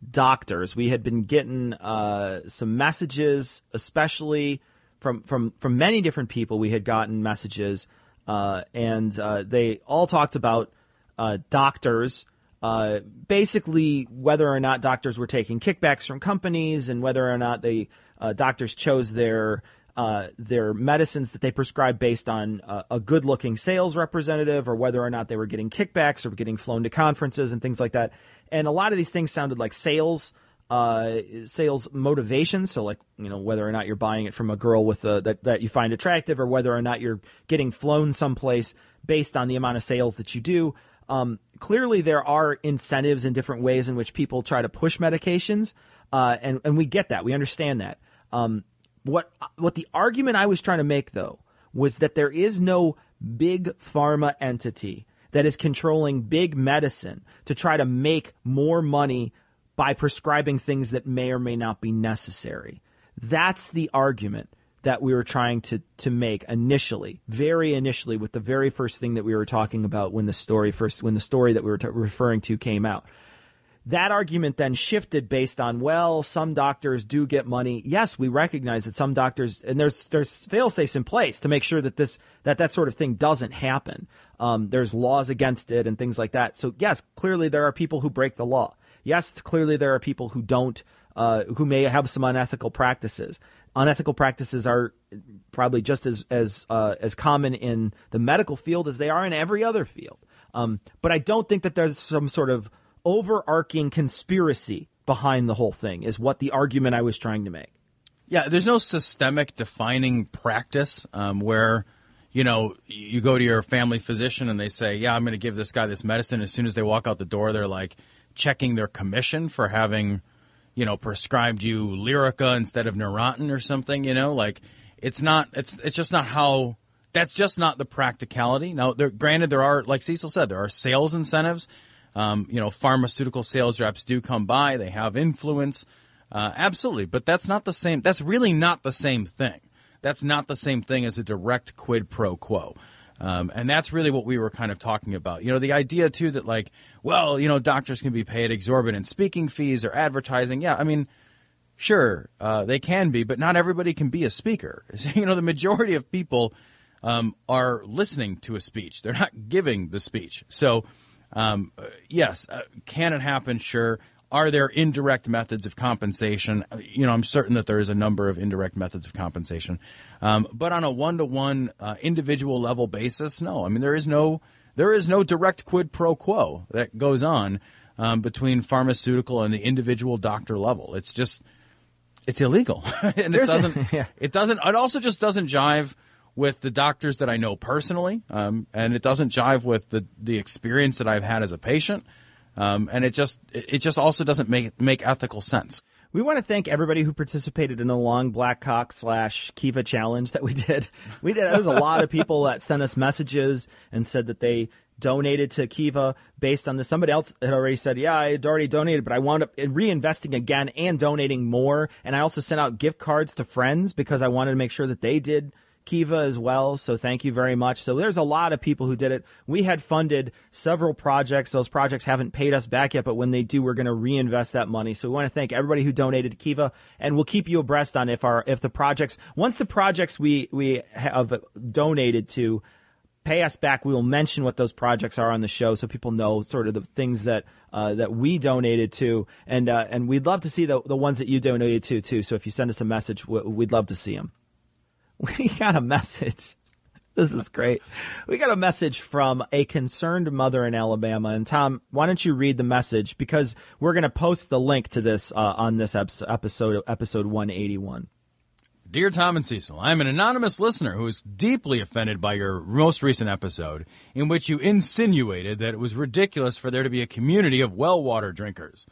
doctors. We had been getting uh, some messages, especially from from from many different people. We had gotten messages, uh, and uh, they all talked about uh, doctors. Uh, basically, whether or not doctors were taking kickbacks from companies, and whether or not the uh, doctors chose their uh, their medicines that they prescribed based on uh, a good-looking sales representative, or whether or not they were getting kickbacks or getting flown to conferences and things like that. And a lot of these things sounded like sales uh, sales motivation. So, like you know, whether or not you're buying it from a girl with a, that that you find attractive, or whether or not you're getting flown someplace based on the amount of sales that you do. Um, clearly, there are incentives in different ways in which people try to push medications, uh, and and we get that, we understand that. Um, what what the argument I was trying to make though was that there is no big pharma entity that is controlling big medicine to try to make more money by prescribing things that may or may not be necessary. That's the argument that we were trying to to make initially, very initially, with the very first thing that we were talking about when the story first when the story that we were t- referring to came out. That argument then shifted based on well, some doctors do get money. Yes, we recognize that some doctors and there's there's fail safes in place to make sure that this that that sort of thing doesn't happen. Um, there's laws against it and things like that. So yes, clearly there are people who break the law. Yes, clearly there are people who don't uh, who may have some unethical practices. Unethical practices are probably just as as uh, as common in the medical field as they are in every other field. Um, but I don't think that there's some sort of overarching conspiracy behind the whole thing. Is what the argument I was trying to make. Yeah, there's no systemic defining practice um, where you know you go to your family physician and they say, "Yeah, I'm going to give this guy this medicine." As soon as they walk out the door, they're like checking their commission for having you know, prescribed you Lyrica instead of Neurontin or something. You know, like it's not. It's it's just not how. That's just not the practicality. Now, there, granted, there are, like Cecil said, there are sales incentives. Um, you know, pharmaceutical sales reps do come by; they have influence, uh, absolutely. But that's not the same. That's really not the same thing. That's not the same thing as a direct quid pro quo. Um, and that's really what we were kind of talking about. You know, the idea too that like, well, you know, doctors can be paid exorbitant speaking fees or advertising. Yeah, I mean, sure, uh, they can be, but not everybody can be a speaker. you know, the majority of people um, are listening to a speech; they're not giving the speech. So, um, uh, yes, uh, can it happen? Sure. Are there indirect methods of compensation? You know, I'm certain that there is a number of indirect methods of compensation, um, but on a one-to-one uh, individual level basis, no. I mean, there is no there is no direct quid pro quo that goes on um, between pharmaceutical and the individual doctor level. It's just it's illegal, and it There's a- doesn't. It doesn't. It also just doesn't jive with the doctors that I know personally, um, and it doesn't jive with the the experience that I've had as a patient, um, and it just it just also doesn't make make ethical sense. We want to thank everybody who participated in the long black cock slash Kiva challenge that we did. We did. There was a lot of people that sent us messages and said that they donated to Kiva based on this. Somebody else had already said, "Yeah, I had already donated, but I wound up reinvesting again and donating more." And I also sent out gift cards to friends because I wanted to make sure that they did Kiva as well. So thank you very much. So there's a lot of people who did it. We had funded several projects. Those projects haven't paid us back yet, but when they do, we're going to reinvest that money. So we want to thank everybody who donated to Kiva and we'll keep you abreast on if our, if the projects, once the projects we, we have donated to pay us back, we will mention what those projects are on the show so people know sort of the things that uh, that we donated to, and uh, and we'd love to see the the ones that you donated to too. So if you send us a message, we- we'd love to see them. We got a message. This is great. We got a message from a concerned mother in Alabama. And Tom, why don't you read the message? Because we're going to post the link to this uh, on this episode, episode 181. Dear Tom and Cecil, I am an anonymous listener who is deeply offended by your most recent episode, in which you insinuated that it was ridiculous for there to be a community of well water drinkers.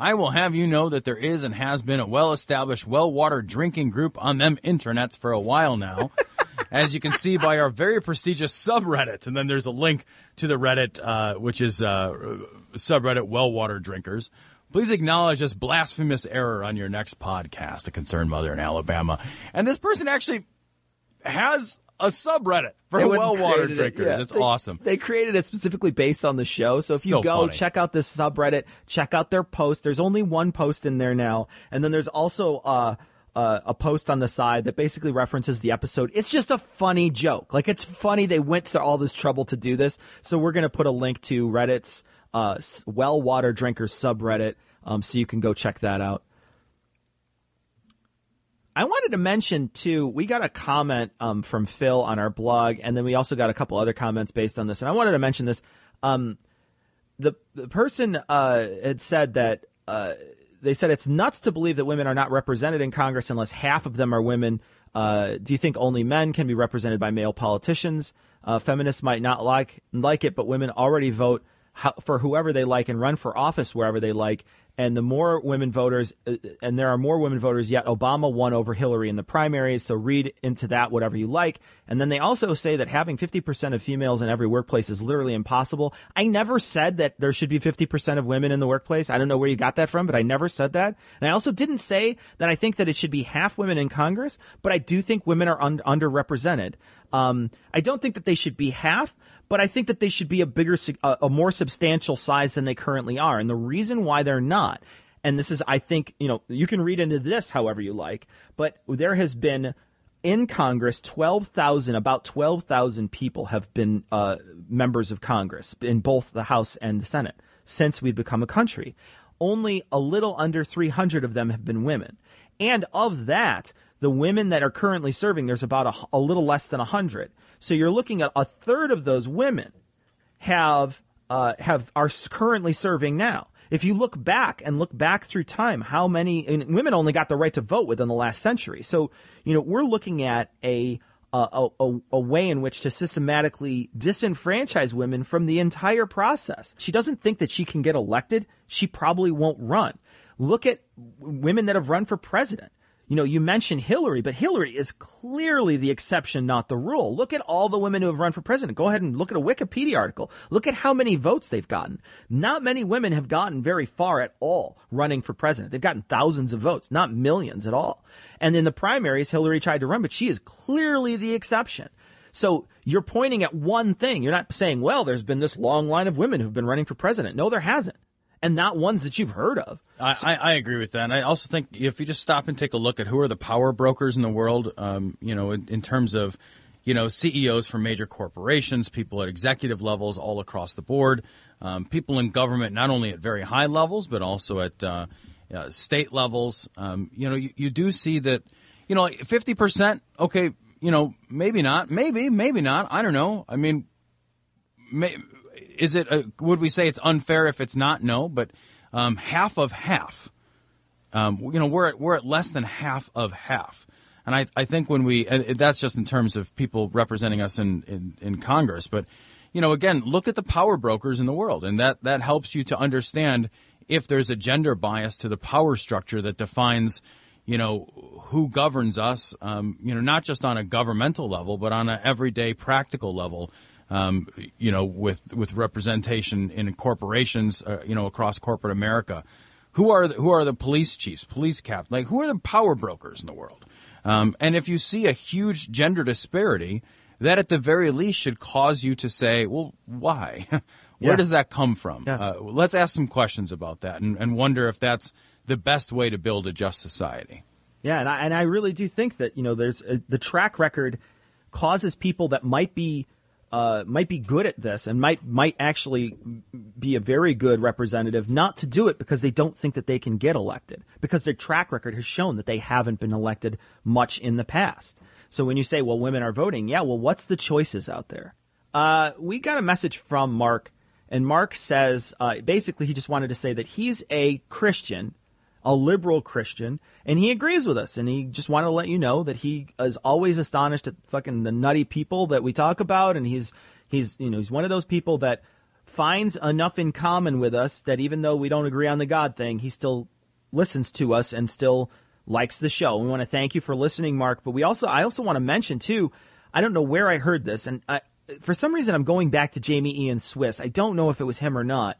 I will have you know that there is and has been a well established well water drinking group on them internets for a while now. As you can see by our very prestigious subreddit, and then there's a link to the Reddit, uh, which is uh, subreddit well water drinkers. Please acknowledge this blasphemous error on your next podcast, A Concerned Mother in Alabama. And this person actually has a subreddit for well water created it, drinkers. yeah. It's They- awesome. They created it specifically based on the show. So if you So go funny. check out this subreddit, check out their post. There's only one post in there now, and then there's also uh, uh, a post on the side that basically references the episode. It's just a funny joke. Like it's funny they went to all this trouble to do this. So we're gonna put a link to Reddit's uh, well water drinkers subreddit, um, so you can go check that out. I wanted to mention too, we got a comment um, from Phil on our blog, and then we also got a couple other comments based on this. And I wanted to mention this. Um, the the person uh, had said that uh, they said it's nuts to believe that women are not represented in Congress unless half of them are women. Uh, do you think only men can be represented by male politicians? Uh, feminists might not like like it, but women already vote for whoever they like and run for office wherever they like. And the more women voters, uh, and there are more women voters, yet Obama won over Hillary in the primaries. So read into that whatever you like. And then they also say that having 50% of females in every workplace is literally impossible. I never said that there should be 50% of women in the workplace. I don't know where you got that from, but I never said that. And I also didn't say that I think that it should be half women in Congress, but I do think women are un- underrepresented. Um, I don't think that they should be half, but I think that they should be a bigger, a, more substantial size than they currently are. And the reason why they're not, and this is, I think, you know, you can read into this however you like, but there has been in Congress, 12,000, about 12,000 people have been uh, members of Congress in both the House and the Senate since we've become a country. Only a little under 300 of them have been women. And of that, the women that are currently serving, there's about a, a little less than 100. So you're looking at a third of those women have uh, have are currently serving now. If you look back and look back through time, how many women only got the right to vote within the last century? So you know we're looking at a a, a, a way in which to systematically disenfranchise women from the entire process. She doesn't think that she can get elected. She probably won't run. Look at women that have run for president. You know, you mentioned Hillary, but Hillary is clearly the exception, not the rule. Look at all the women who have run for president. Go ahead and look at a Wikipedia article. Look at how many votes they've gotten. Not many women have gotten very far at all running for president. They've gotten thousands of votes, not millions at all. And in the primaries, Hillary tried to run, but she is clearly the exception. So you're pointing at one thing. You're not saying, well, there's been this long line of women who've been running for president. No, there hasn't. And not ones that you've heard of. I, I, I agree with that. And I also think if you just stop and take a look at who are the power brokers in the world, um, you know, in, in terms of, you know, CEOs from major corporations, people at executive levels all across the board, um, people in government, not only at very high levels, but also at uh, uh, state levels. Um, you know, you, you do see that, you know, 50%, okay, you know, maybe not, maybe, maybe not. I don't know. I mean, may, is it, a, would we say it's unfair if it's not? No, but um, half of half. Um, you know, we're at, we're at less than half of half. And I, I think when we, that's just in terms of people representing us in, in, in Congress, but, you know, again, look at the power brokers in the world, and that, that helps you to understand if there's a gender bias to the power structure that defines, you know, who governs us, um, you know, not just on a governmental level, but on an everyday practical level. Um, you know, with with representation in corporations, uh, you know, across corporate America, who are the, who are the police chiefs, police captains, like who are the power brokers in the world? Um, and if you see a huge gender disparity, that at the very least should cause you to say, well, why? Where Yeah. does that come from? Uh, let's ask some questions about that and, and wonder if that's the best way to build a just society. Yeah, and I, and I really do think that you know there's uh the track record causes people that might be uh, might be good at this and might might actually be a very good representative not to do it because they don't think that they can get elected because their track record has shown that they haven't been elected much in the past. So when you say, well, women are voting, yeah, well, what's the choices out there? Uh, we got a message from Mark, and Mark says uh, basically he just wanted to say that he's a Christian, a liberal Christian, and he agrees with us. And he just wanted to let you know that he is always astonished at fucking the nutty people that we talk about, and he's he's you know he's one of those people that finds enough in common with us that even though we don't agree on the God thing, he still listens to us and still likes the show. We want to thank you for listening, Mark. But we also, I also want to mention too, I don't know where I heard this, and I, for some reason I'm going back to Jamie Ian Swiss. I don't know if it was him or not,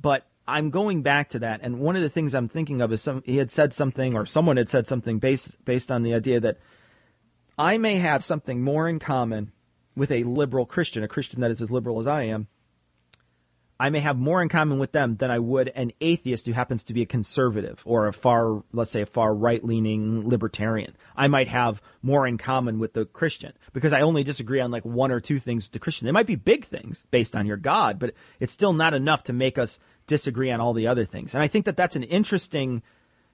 but I'm going back to that. And one of the things I'm thinking of is some he had said something, or someone had said something based based on the idea that I may have something more in common with a liberal Christian, a Christian that is as liberal as I am, I may have more in common with them than I would an atheist who happens to be a conservative or a far, let's say, a far right leaning libertarian. I might have more in common with the Christian because I only disagree on like one or two things with the Christian. They might be big things based on your God, but it's still not enough to make us disagree on all the other things. And I think that that's an interesting,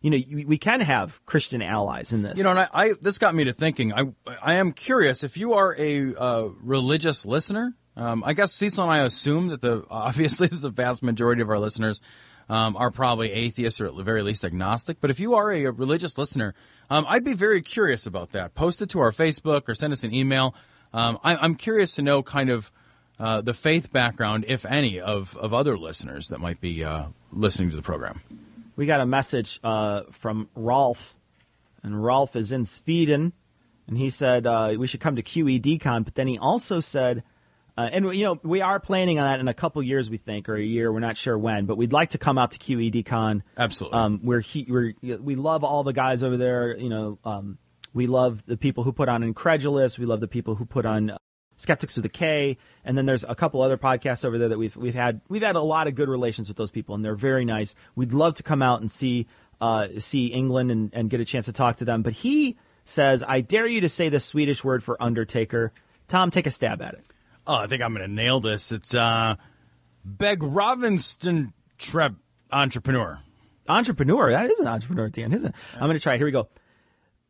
you know, we can have Christian allies in this. You know, and I, I this got me to thinking. I I am curious if you are a uh, religious listener. Um, I guess Cecil and I assume that the obviously the vast majority of our listeners um, are probably atheists or at the very least agnostic. But if you are a, religious listener, um, I'd be very curious about that. Post it to our Facebook or send us an email. Um, I, I'm curious to know kind of uh, the faith background, if any, of of other listeners that might be uh, listening to the program. we got a message uh, from Rolf, and Rolf is in Sweden, and he said uh, we should come to QEDCon, but then he also said, uh, and you know we are planning on that in a couple years, we think, or a year, we're not sure when, but we'd like to come out to QEDCon. Absolutely. Um, we're, he, we're we love all the guys over there. You know, um, we love the people who put on Incredulous. We love the people who put on Skeptics with a K, and then there's a couple other podcasts over there that we've we've had we've had a lot of good relations with those people, and they're very nice. We'd love to come out and see uh, see England and, and get a chance to talk to them. But he says, "I dare you to say the Swedish word for Undertaker." Tom, take a stab at it. Oh, I think I'm going to nail this. It's uh, Beg Robinson Treb entrepreneur. Entrepreneur. That is an entrepreneur at the end, isn't it? I'm going to try it. Here we go.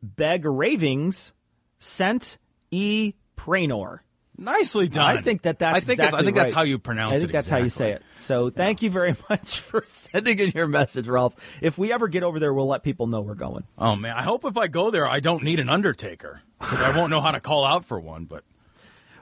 Beg Ravings sent e Pranor. Nicely done. I think that that's I think it's- I exactly think that's how you pronounce it. I think it that's how you say it. So thank you very much for sending in your message, Ralph. If we ever get over there, we'll let people know we're going. Oh man, I hope if I go there, I don't need an undertaker because I won't know how to call out for one. But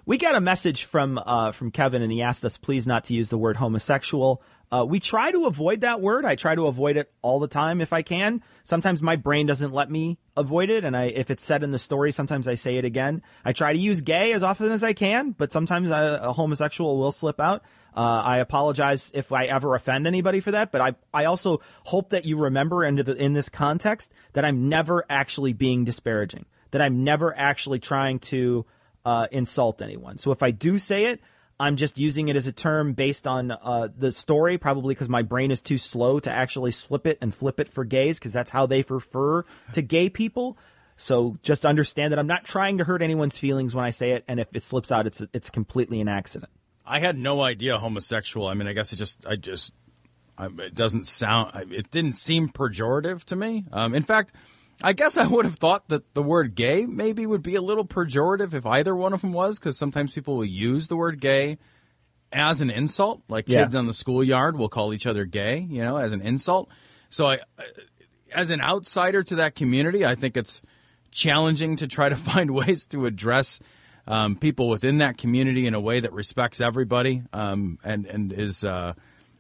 We got a message from uh, from Kevin, and he asked us please not to use the word homosexual. Uh, we try to avoid that word. I try to avoid it all the time if I can. Sometimes my brain doesn't let me avoid it, and I if it's said in the story, sometimes I say it again. I try to use gay as often as I can, but sometimes a, a homosexual will slip out. Uh, I apologize if I ever offend anybody for that, but I, I also hope that you remember in, the, in this context that I'm never actually being disparaging, that I'm never actually trying to uh, insult anyone. So if I do say it, I'm just using it as a term based on uh, the story, probably because my brain is too slow to actually slip it and flip it for gays, because that's how they refer to gay people. So just understand that I'm not trying to hurt anyone's feelings when I say it, and if it slips out, it's it's completely an accident. I had no idea homosexual. I mean, I guess it just, I just, it doesn't sound, it didn't seem pejorative to me. Um, in fact, I guess I would have thought that the word gay maybe would be a little pejorative if either one of them was, because sometimes people will use the word gay as an insult. Like Yeah. kids on the schoolyard will call each other gay, you know, as an insult. So I, as an outsider to that community, I think it's challenging to try to find ways to address um, people within that community in a way that respects everybody um, and and is uh,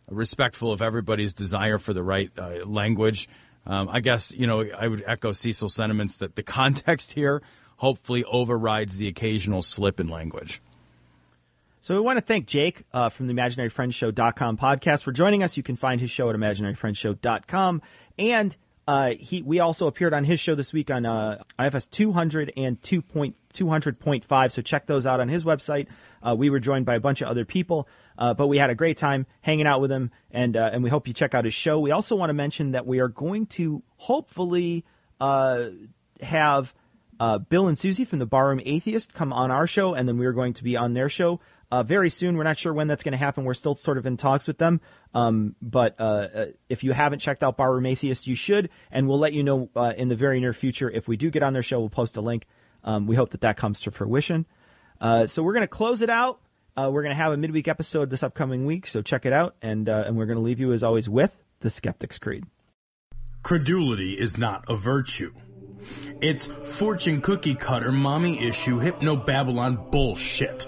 respectful of everybody's desire for the right uh, language. Um, I guess you know I would echo Cecil's sentiments that the context here hopefully overrides the occasional slip in language. So we want to thank Jake uh, from the ImaginaryFriendsShow.com podcast for joining us. You can find his show at ImaginaryFriendsShow.com. And uh, he we also appeared on his show this week on uh, IFS 200 and 200.5. So check those out on his website. Uh, we were joined by a bunch of other people, uh, but we had a great time hanging out with him, and uh, and we hope you check out his show. We also want to mention that we are going to hopefully uh, have uh, Bill and Susie from the Barroom Atheist come on our show, and then we are going to be on their show uh, very soon. We're not sure when that's going to happen. We're still sort of in talks with them. Um, but uh, if you haven't checked out Barroom Atheist, you should, and we'll let you know in the very near future if we do get on their show. We'll post a link. Um, we hope that that comes to fruition. So we're going to close it out. Uh, we're going to have a midweek episode this upcoming week, so check it out, and uh, and we're going to leave you as always with the Skeptic's Creed. Credulity is not a virtue. It's fortune cookie cutter, mommy issue, hypno Babylon bullshit.